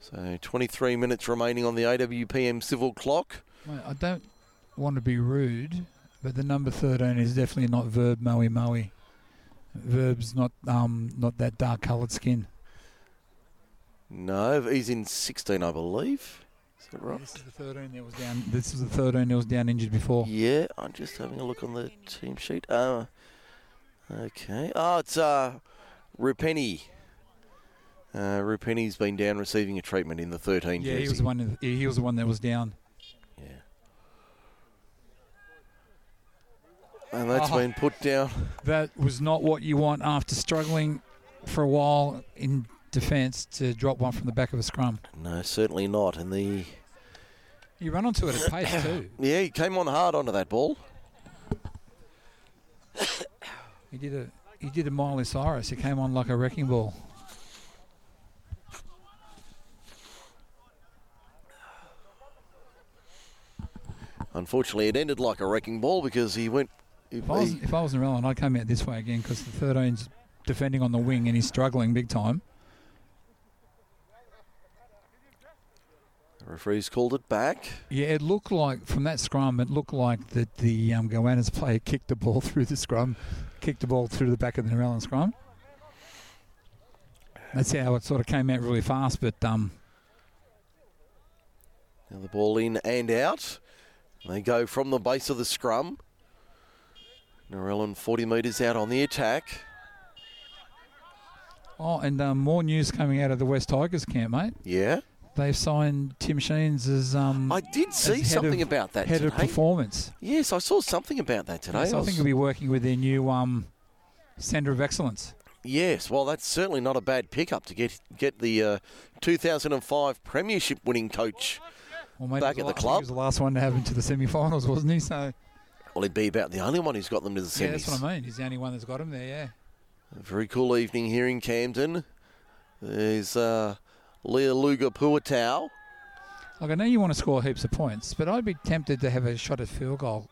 So 23 minutes remaining on the AWPM civil clock. Mate, I don't want to be rude, but the number 13 is definitely not Verb Maui Maui. Verb's not um not that dark coloured skin. No, he's in 16, I believe. Is that right? This is the 13 that was down. This is the 13 that was down injured before. Yeah, I'm just having a look on the team sheet. Uh, okay. Oh, it's uh, Rupenny. Uh, Rupenny's been down receiving a treatment in the 13 Yeah, he was jersey. the one. He was the one that was down. Yeah. And that's Oh. been put down. That was not what you want after struggling for a while in defence to drop one from the back of a scrum. No, certainly not. And the You run onto it at pace too. yeah, he came on hard onto that ball. He did a he did a Miley Cyrus. He came on like a wrecking ball. Unfortunately, it ended like a wrecking ball because he went. If I was, if I was Narellan, I'd come out this way again because the 13's defending on the wing and he's struggling big time. the referee's called it back. Yeah, it looked like from that scrum, it looked like that the um, Goannas player kicked the ball through the scrum, kicked the ball through the back of the Narellan scrum. That's how it sort of came out really fast, but um, Now the ball in and out. They go from the base of the scrum. Narellan 40 metres out on the attack. oh, and um, more news coming out of the West Tigers camp, mate. Yeah. They've signed Tim Sheens as um. I did see something of- about that head of performance. Yes, I saw something about that today. Yes, I I think he'll be working with their new um, centre of excellence. Yes, well, that's certainly not a bad pickup to get get the uh, 2005 Premiership winning coach Well, mate, back at the club. He was the last one to have him to the semi-finals, wasn't he? So Well, he'd be about the only one who's got them to the semis. yeah, that's what I mean. He's the only one that's got him there. Yeah. A very cool evening here in Camden. There's uh, Lealuga Puatau. Like I know you want to score heaps of points, but I'd be tempted to have a shot at field goal,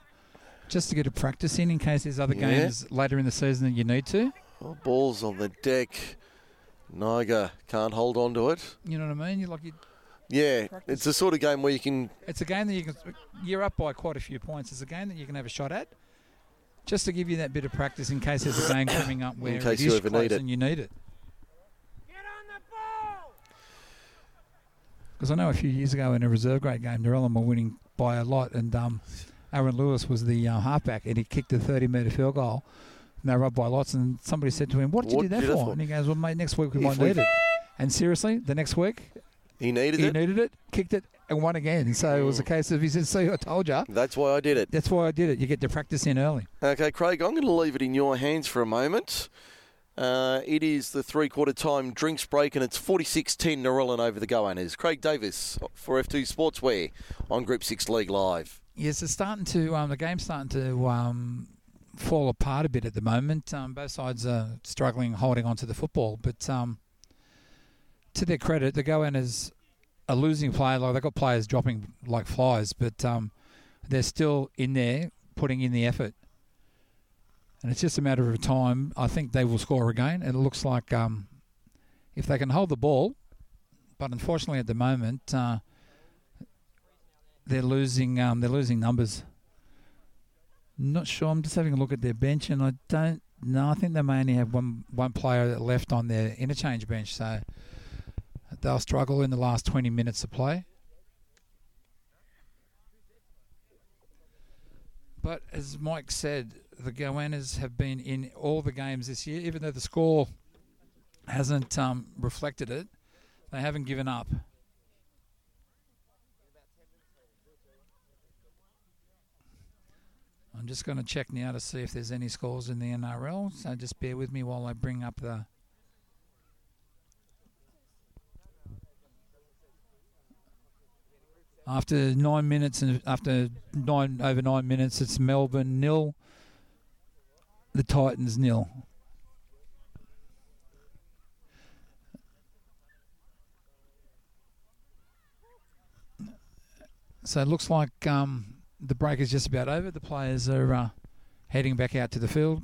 just to get a practice in in case there's other Yeah. games later in the season that you need to. Oh, balls on the deck. Niger can't hold on to it. You know what I mean? You're like you, Yeah, it's the sort of game where you can. it's a game that you can. You're up by quite a few points. It's a game that you can have a shot at, just to give you that bit of practice in case there's a game coming up where case it you is ever close need it. and you need it. Because I know a few years ago in a reserve grade game, Narellan were winning by a lot, and um, Aaron Lewis was the uh, halfback, and he kicked a 30 metre field goal. And they were up by lots, and somebody said to him, "What did What you do that you do for?" for? And he goes, "Well, mate, next week we If might we- need it." And seriously, the next week He needed he it. He needed it, kicked it, and won again. So it was a case of he said, "See, I told you." That's why I did it. That's why I did it. You get to practice in early. Okay, Craig, I'm going to leave it in your hands for a moment. Uh, it is the three quarter time drinks break, and it's 46 10 Narellan over the Goannas. Craig Davis for F2 Sportswear on Group 6 League Live. Yes, it's starting to. Um, the game's starting to um, fall apart a bit at the moment. Um, both sides are struggling holding on to the football, but um, to their credit, the Goannas are losing play. Like they've got players dropping like flies, but um, they're still in there putting in the effort. And it's just a matter of time. I think they will score again. It looks like um, if they can hold the ball, but unfortunately at the moment uh, they're losing um, they're losing numbers. Not sure. I'm just having a look at their bench, and I don't know. I think they may only have one one player left on their interchange bench, so they'll struggle in the last 20 minutes of play. But as Mike said, the Goannas have been in all the games this year, even though the score hasn't um, reflected it. They haven't given up. I'm just going to check now to see if there's any scores in the NRL. So just bear with me while I bring up the. After nine minutes and after nine over nine minutes, it's Melbourne nil, the Titans nil. So it looks like um, the break is just about over. The players are uh, heading back out to the field.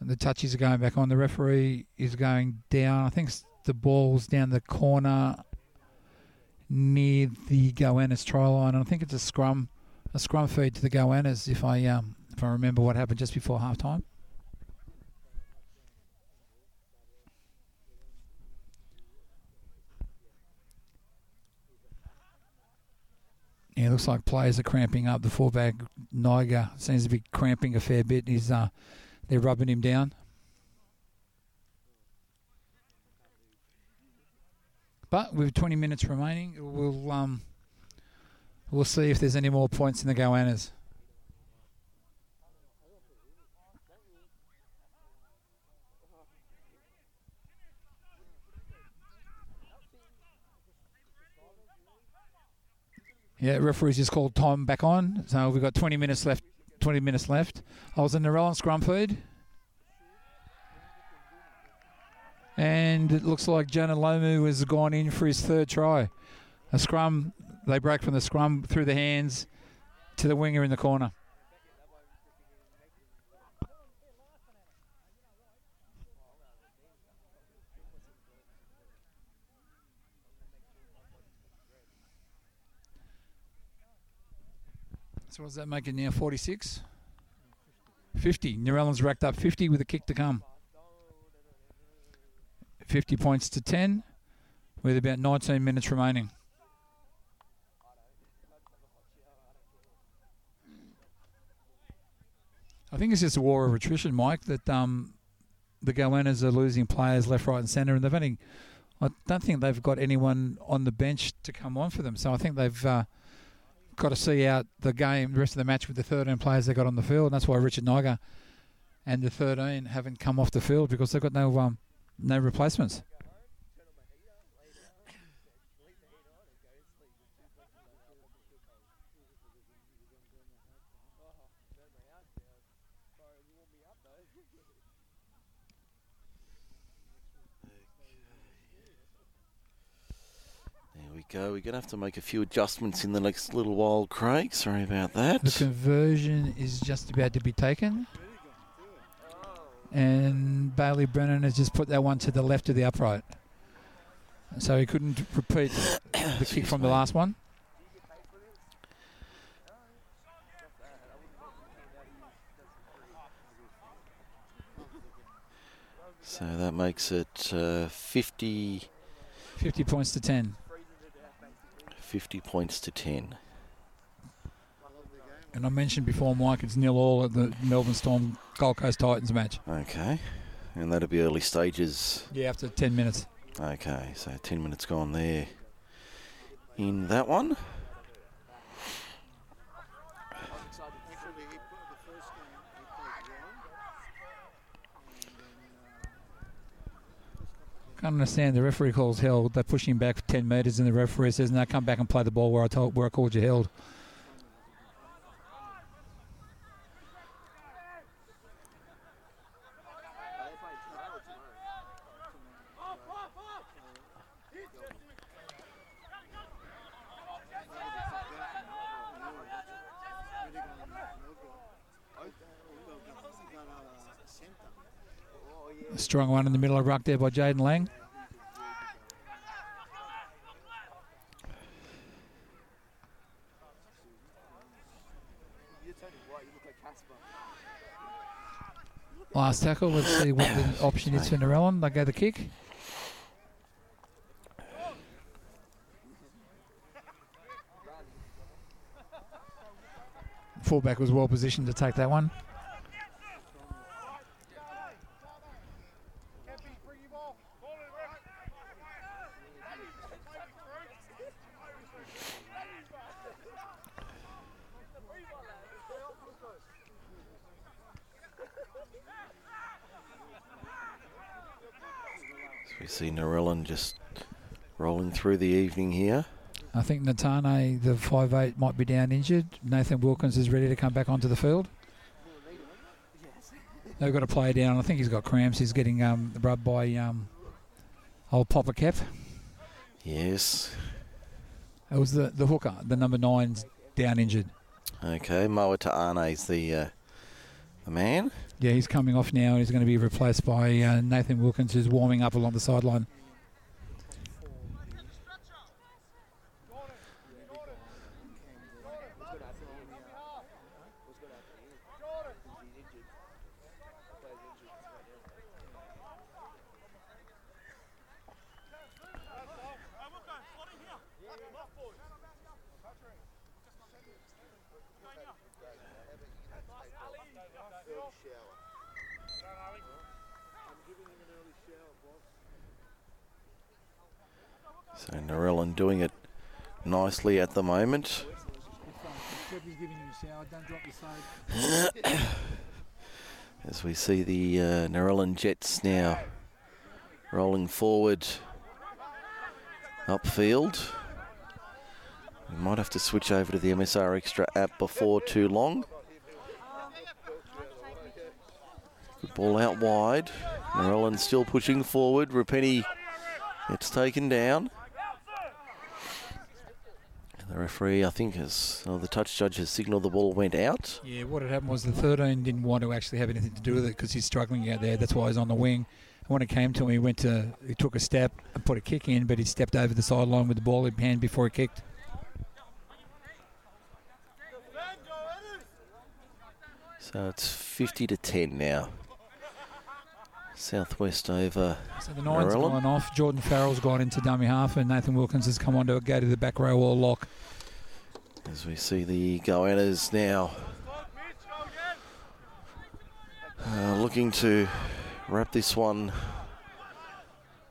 And the touches are going back on. The referee is going down. I think the ball's down the corner near the Goannas try line. And I think it's a scrum, a scrum feed to the Goannas. If I um, if I remember what happened just before half time. Yeah, it looks like players are cramping up. The fullback Niger seems to be cramping a fair bit. He's uh, they're rubbing him down. But with 20 minutes remaining, we'll um, we'll see if there's any more points in the Goannas. Yeah, referee's just called time back on. So we've got 20 minutes left. 20 minutes left. I was in the roll on scrum feed. And it looks like Jonah Lomu has gone in for his third try. A scrum, they break from the scrum through the hands to the winger in the corner. So what does that make it now? 46? 50. Narellan's racked up 50 with a kick to come. 50 points to 10 with about 19 minutes remaining. I think it's just a war of attrition, Mike, that um, the Goannas are losing players left, right, and centre, and they've only. I don't think they've got anyone on the bench to come on for them. So I think they've uh, got to see out the game, the rest of the match with the 13 players they've got on the field. And that's why Richard Niger and the 13 haven't come off the field because they've got no um, no replacements. There we go. We're going to have to make a few adjustments in the next little while, Craig. Sorry about that. The conversion is just about to be taken. And Bailey Brennan has just put that one to the left of the upright. So he couldn't repeat the kick from the last one. So that makes it uh, 50, 50 points to 10. 50 points to 10. And I mentioned before, Mike, it's nil all at the Melbourne Storm Gold Coast Titans match. Okay. And that'll be early stages. Yeah, after 10 minutes. Okay, so 10 minutes gone there in that one. Can't understand. The referee calls held. They push him back 10 metres, and the referee says, "No, come back and play the ball where I told where I called you held." Strong one in the middle of ruck there by Jaden Lang. Last tackle. Let's see what the option is for Narellan. They go the kick. Fullback was well positioned to take that one. So we see Narellan just rolling through the evening here. I think Natane, the five-eighth, might be down injured. Nathan Wilkins is ready to come back onto the field. They've got a player down. I think he's got cramps. He's getting um, rubbed by um, old Papa Kep. Yes. It was the, the hooker, the number nine's down injured. Okay, Moa Ta'ane's the uh, the man. Yeah, he's coming off now. And he's going to be replaced by uh, Nathan Wilkins, who's warming up along the sideline. So Narellan doing it nicely at the moment. As we see the uh, Jets now rolling forward upfield. We might have to switch over to the MSR Extra app before too long. Good ball out wide. Narellan still pushing forward. Rapeni gets taken down. The referee, I think, has oh, the touch judge has signalled the ball went out. Yeah, what had happened was the 13 didn't want to actually have anything to do with it because he's struggling out there. That's why he's on the wing. And when it came to him, he went to, he took a step and put a kick in, but he stepped over the sideline with the ball in hand before he kicked. So it's 50 to 10 now. Southwest over. So the nine's Narellan. gone off. Jordan Farrell's gone into dummy half, and Nathan Wilkins has come on to go to the back row or lock. As we see the Goannas now uh, looking to wrap this one.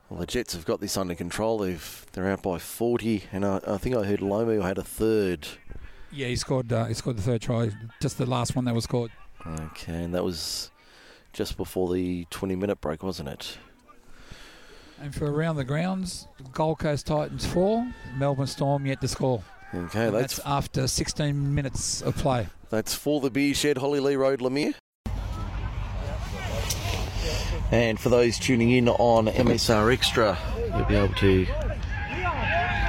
Well, the Jets have got this under control. They've they're out by 40, and I, I think I heard Lomu had a third. Yeah, he scored. Uh, he scored the third try. Just the last one that was scored. Okay, and that was just before the 20-minute break, wasn't it? And for around the grounds, Gold Coast Titans four, Melbourne Storm yet to score. Okay, that's that's after 16 minutes of play. That's for the beer shed, Hollylea Road, Leumeah. And for those tuning in on MSR Extra, you'll be able to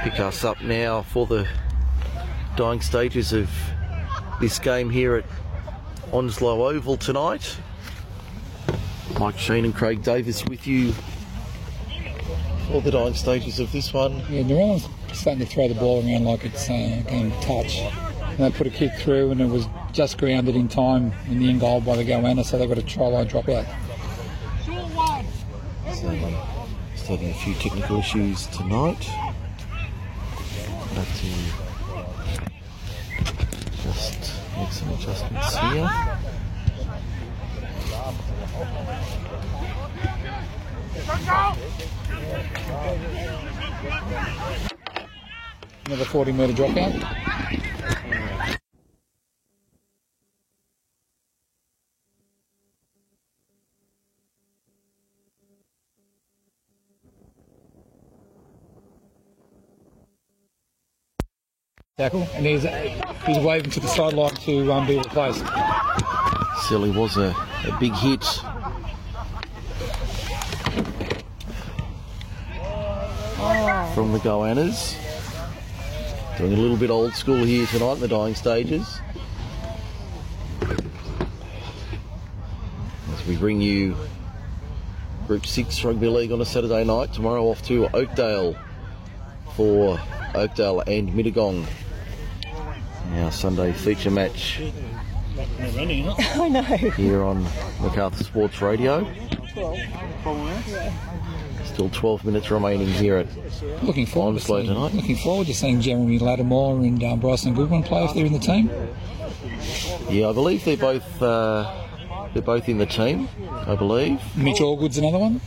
pick us up now for the dying stages of this game here at Onslow Oval tonight. Mike Sheen and Craig Davis with you for the dying stages of this one. Yeah, Narellan's starting to throw the ball around like it's uh, going to touch. And they put a kick through, and it was just grounded in time in the end goal by the Goanna, so they've got a try line drop out. So, um, just having a few technical issues tonight. Have to just make some adjustments here. Another 40 metre drop out. Tackle, and he's he's waving to the sideline to um, be replaced. Silly was a, a big hit. From the Goannas. Doing a little bit old school here tonight in the dying stages. As we bring you Group 6 Rugby League on a Saturday night. Tomorrow off to Oakdale for Oakdale and Mittagong. Our Sunday feature match I know. here on MacArthur Sports Radio. Still 12 minutes remaining here at Looking forward, to seeing, tonight. looking forward to seeing Jeremy Lattimore and um, Bryson Goodwin play if they're in the team. Yeah, I believe they're both uh, they're both in the team. I believe. Mitch Allgood's another one.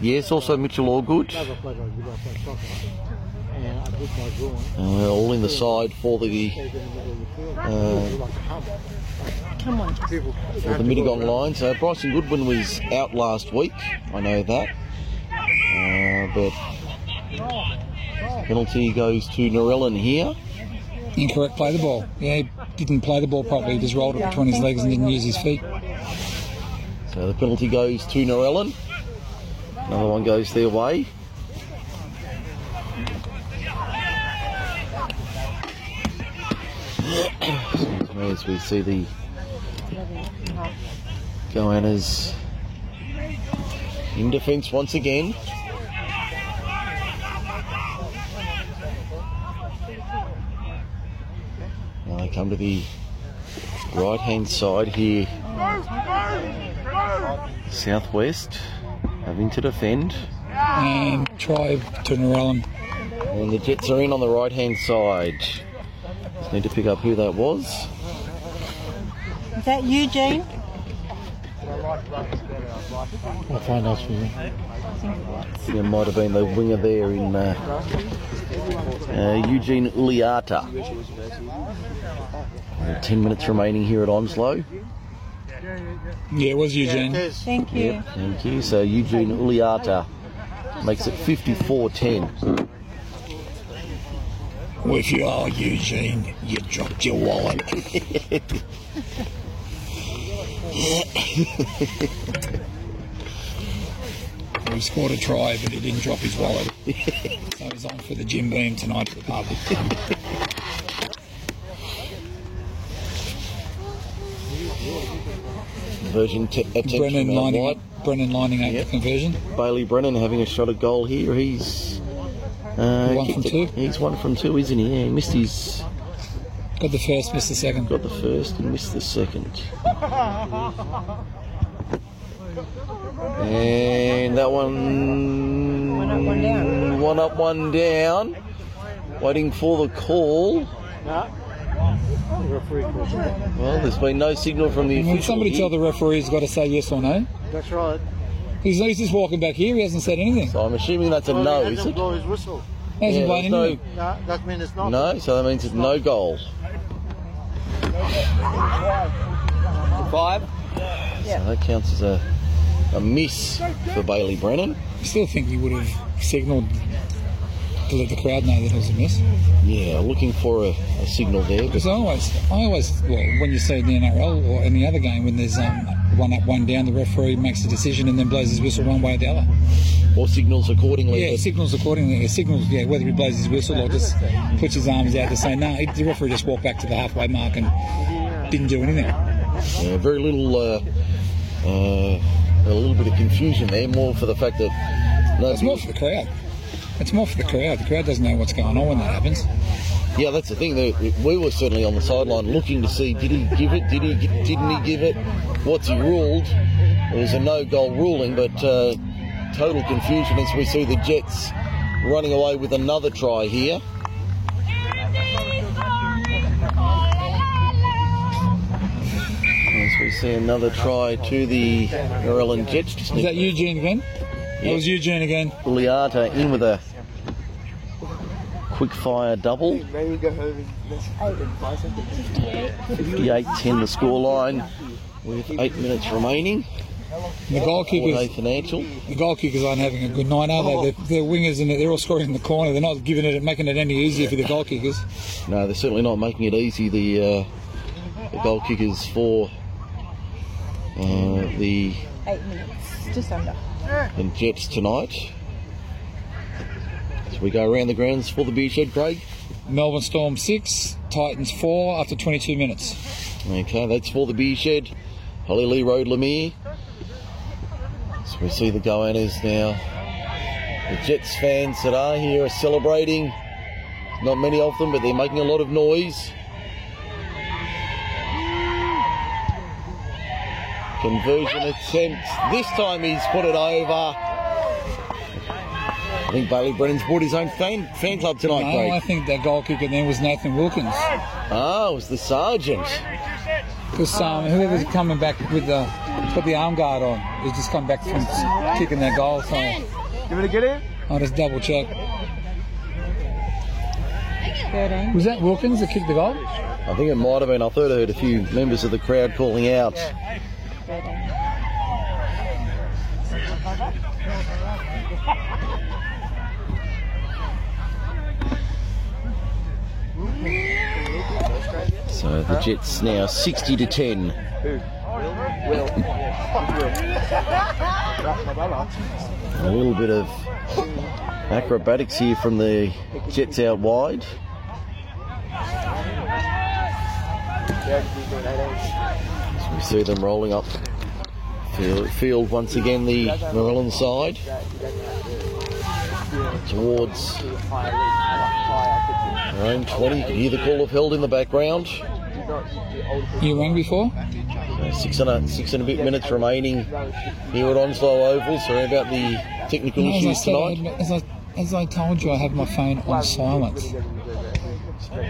Yes, also Mitchell Allgood. Uh, all in the side for the uh, Come on. for the Mittagong line. So Bryson Goodwin was out last week. I know that. Uh, but penalty goes to Narellan here. Incorrect play the ball. Yeah, he didn't play the ball properly. He just rolled it between his legs and didn't use his feet. So the penalty goes to Narellan. Another one goes their way. Excuse me, As we see the Goannas in defence once again. Now they come to the right hand side here. Southwest having to defend. And try to Narellan. And the Jets are in on the right hand side. Just need to pick up who that was. Is that Eugene? I'll find out for you. It might have been the winger there in uh, uh, Eugene Uliata. Uh, Ten minutes remaining here at Onslow. Yeah, it was Eugene. Thank you. Yep, thank you. So Eugene Uliata makes it 54-10. Well, if you are Eugene, you dropped your wallet. he scored a try, but he didn't drop his wallet. so he's on for the Jim Beam tonight at the pub. Conversion t- attention Brennan lining wide. up. Brennan lining up Yep. the conversion. Bailey Brennan having a shot at goal here. He's uh, One from it. He's one from two, isn't he? Yeah, he missed his. Got the first, missed the second. Got the first and missed the second. And that one. One up, one down. One up, one down. Waiting for the call. Well, there's been no signal from the When official. somebody here. tell the referee he's got to say yes or no. That's right. He's, he's just walking back here. He hasn't said anything. So I'm assuming that's a Well, no, he is hasn't it? blow his whistle. Hasn't Yeah, blown there's no- No, that means it's not. No, so that means it's no goal. Five. Yeah. So that counts as a, a miss for Bailey Brennan. I still think he would have signalled to let the crowd know that it was a miss. Yeah, looking for a, a signal there. Because I always, I always, well, when you see the NRL or any other game, when there's um, one up, one down, the referee makes a decision and then blows his whistle one way or the other. or signals accordingly. Yeah, signals accordingly. Signals, yeah, whether he blows his whistle or just puts his arms out to say no. he- The referee just walked back to the halfway mark and didn't do anything. Yeah, very little, uh, uh, a little bit of confusion there, more for the fact that no, It's more for the crowd. It's more for the crowd. The crowd doesn't know what's going on when that happens. yeah, that's the thing. We were certainly on the sideline looking to see did he give it, did he, didn't he give it, what's he ruled. It was a no-goal ruling, but uh, total confusion as we see the Jets running away with another try here. As we see another try to the Narellan Jets. Is that Eugene again? That was Eugene again. Uliata in with a quick fire double. 58-10 the score line with eight minutes remaining. The goalkeepers, Forte kickers, Financial. the goal kickers aren't having a good night, are they? They're, they're wingers and they're all scoring in the corner. They're not giving it, making it any easier for the goalkeepers. No, they're certainly not making it easy. The, uh, the goal kickers for uh, the Eight minutes. Just under. The Jets tonight. So we go around the grounds for the beer shed, Craig. Melbourne Storm six, Titans four after 22 minutes. Okay, that's for the beer shed. Hollylea Road, Leumeah. So we see the Goannas now. The Jets fans that are here are celebrating. Not many of them, but they're making a lot of noise. Conversion attempt. This time he's put it over. I think Bailey Brennan's brought his own fan, fan club tonight, No, Craig. I think that goal kicker then was Nathan Wilkins. Oh, it was the sergeant. Because um, whoever's coming back with the put the arm guard on, he's just come back from kicking that goal. So Give it a get in. I'll just double check. Was that Wilkins that kicked the goal? I think it might have been. I thought I heard a few members of the crowd calling out. So the Jets now 60 to 10. A little bit of acrobatics here from the Jets out wide. We see them rolling up field, field once again, the Narellan side towards their own 20. You can hear the call of held in the background. You rang before? Uh, Six and a six and a bit minutes remaining here at Onslow Oval. Sorry about the technical You know, as, I issues said, tonight. had- as, I, as I told you, I have my phone on silent.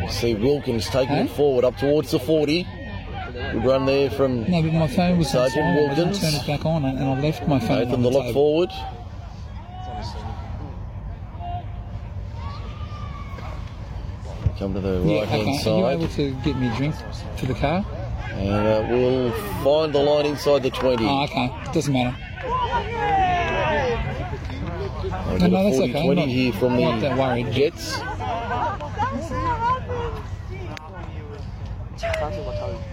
You see Wilkins taking it forward up towards the 40. Good run there from No, but my phone was on Sergeant silent. I didn't turn it back on, and I left my phone Nathan on the the table. forward. Come to the Yeah, right hand okay. Are you able to get me a drink for the car? And uh, we'll find the line inside the 20. Oh, okay. Doesn't matter. I've No, no, that's 40 okay. 20 I'm not- here from I'm the not that worried. Jets.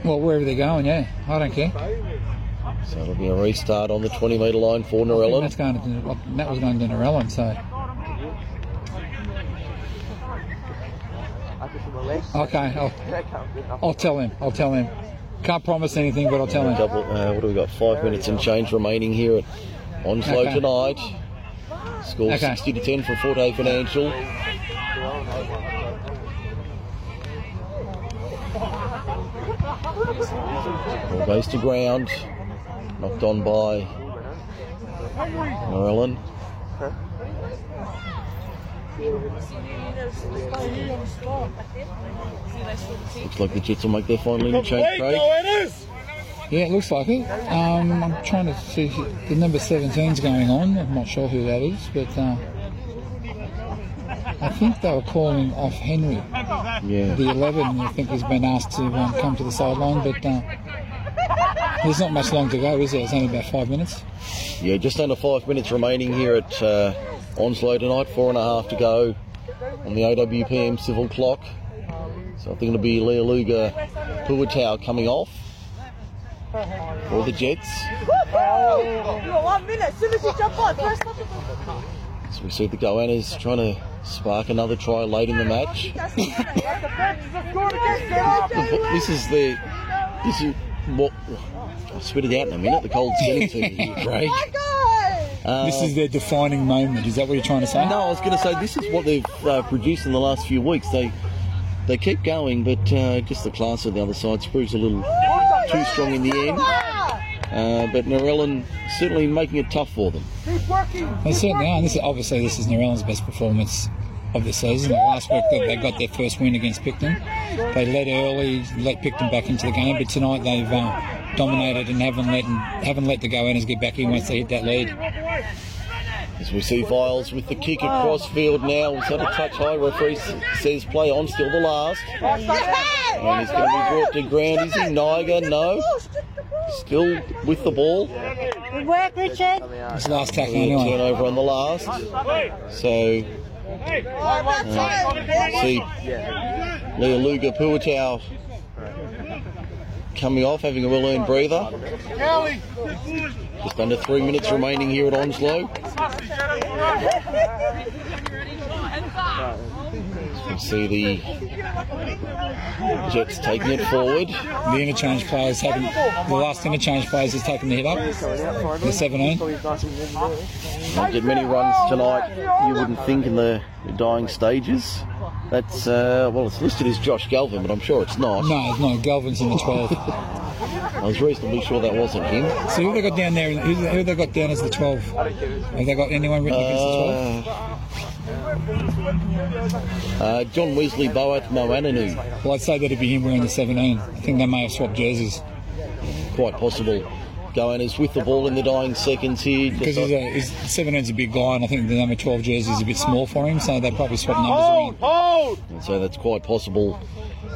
Well, wherever they're going, yeah. I don't care. So it'll be a restart on the 20 metre line for Narellan. that's going to, that was going to Narellan, so. Okay, I'll, I'll tell him. I'll tell him. Can't promise anything, but I'll tell him. Couple, uh, what do we got? Five minutes and change remaining here at Onslow Okay. tonight. Score Okay. 60 to 10 for Forte Financial. Ball goes to ground. Knocked on by Narellan. Looks like the Jets will make their final interchange, Craig. Yeah, it looks like it. Um, I'm trying to see the number 17's going on. I'm not sure who that is, but uh, I think they were calling off Henry. Yeah. The 11, I think, has been asked to um, come to the sideline, but uh, there's not much long to go, is there? It's only about five minutes. Yeah, just under five minutes remaining here at uh, Onslow tonight. Four and a half to go on the AWPM civil clock. So I think it'll be Lealuga Luger Puatau coming off for the Jets. One minute, as soon as you jump on, first up. So we see the Goannas trying to spark another try late in the match. This is the this is what I'll spit it out in a minute. The cold's getting to me here, Craig. Uh, this is their defining moment. Is that what you're trying to say? No, I was going to say this is what they've uh, produced in the last few weeks. They they keep going, but uh, just the class of the other side proves a little too strong in the end. Uh, but Narellan certainly making it tough for them. Keep working. They certainly are. And this is, obviously, this is Narellan's best performance of the season. Last week they they got their first win against Picton. They led early, let Picton back into the game, but tonight they've uh, dominated and haven't let haven't let the Goannas get back in once they hit that lead. As we see Viles with the kick across field now. It's had a touch high. Referee says play on, still the last. And he's going to be brought to ground. Is he Niger? No. Still with the ball. Good work, Richard. It's last tackle Yeah, anyway. turnover on the last. So uh, see Lealuga Puatau coming off, having a well earned breather. Just under three minutes remaining here at Onslow. You see the Jets taking it forward. The interchange players haven't. The last interchange players has taken the hit up. The 17. Not get many runs tonight, you wouldn't think, in the dying stages. That's, uh, well, it's listed as Josh Galvin, but I'm sure it's not. No, it's not. Galvin's in the 12. I was reasonably sure that wasn't him. So who they got down there? Who, who they got down as the 12? Have they got anyone written against the 12? Uh, John Wesley Boat Moananu. Well, I'd say that'd be him wearing the 17. I think they may have swapped jerseys. Quite possible. Goannas with the ball in the dying seconds here. Because he's a, he's, 17's a big guy, and I think the number 12 jersey is a bit small for him, so they probably swapped numbers around. And so that's quite possible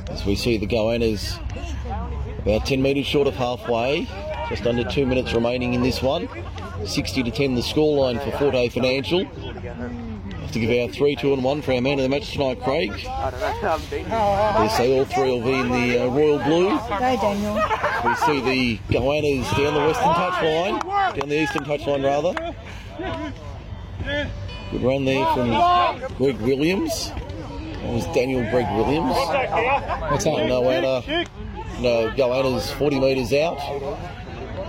as we see the Goannas about 10 metres short of halfway. Just under two minutes remaining in this one. 60 to 10 the scoreline for Forte Financial. Have to give our 3, 2 and 1 for our man of the match tonight, Craig. They say all three will be in the uh, royal blue. Go, Daniel. We see the Goannas down the western touchline, down the eastern touchline rather. Good run there from Greg Williams. That was Daniel Greg Williams. What's that? No Anna. No, Goannas 40 metres out.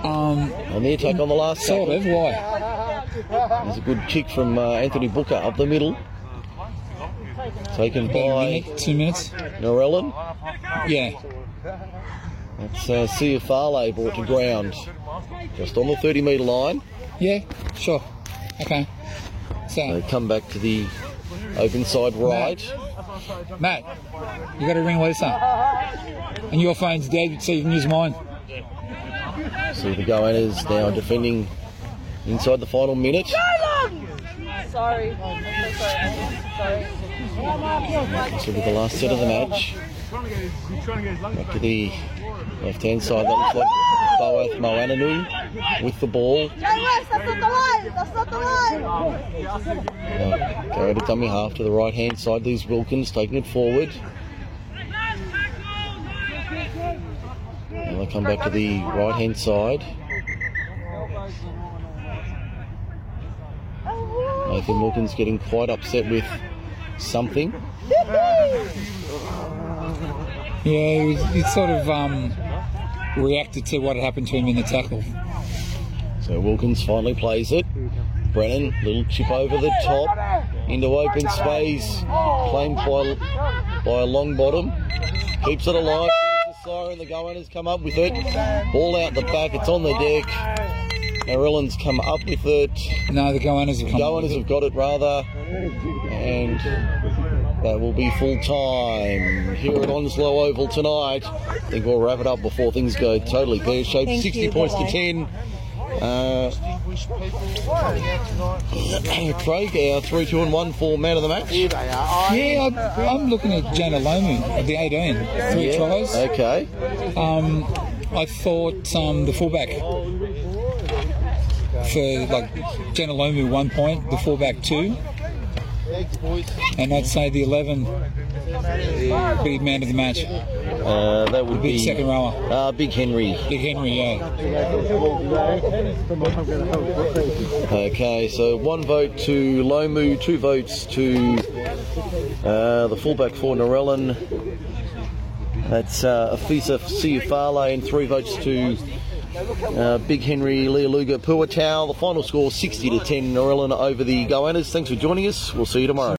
Um, and the attack on the last Sort of, why? There's a good kick from uh, Anthony Booker up the middle. Taken About by minute, two minutes? Narellan. Yeah. That's uh, Sia Farley brought to ground. Just on the 30 metre line. Yeah, sure. Okay. So, They come back to the open side right. Matt, you got to ring Lisa. And your phone's dead, so you can use mine. See the Goannas now defending inside the final minute. Sorry. Sorry. So with the last set of the match. Back to the left hand side. That looks like Boath Moananu with the ball. West, that's not the line. That's not the line. Go dummy half to the right hand side. These Wilkins taking it forward. And they come back to the right hand side. Nathan Wilkins getting quite upset with something. Yeah, he, was, he sort of um, reacted to what had happened to him in the tackle. So Wilkins finally plays it. Brennan, little chip over the top into open space, claimed by, by a Longbottom. Keeps it alive. There's the siren. The Goannas come up with it. Ball out the back. It's on the deck. Narellan's come up with it. No, the Goannas have come up Goannas have got it rather. And that will be full time here at Onslow Oval tonight. I think we'll wrap it up before things go totally pear shaped. 60 you, points to bye-bye. 10. Uh, Craig, our 3 2 and 1 for man of the match. Yeah, I, I'm looking at Jana Lomu at the 18. Three Yeah, tries. Okay. Um, I thought um, the fullback for like Jana Lomu one point, the fullback two, and I'd say the 11 be man of the match. Uh, that would Big be second rower. Uh, Big Henry. Big Henry, yeah. Okay, so one vote to Lomu, two votes to uh, the fullback for Narellan. That's uh, Afisa Siufale, and three votes to uh, Big Henry Lealuga Puatau. The final score 60 to 10 Narellan over the Goannas. Thanks for joining us. We'll see you tomorrow.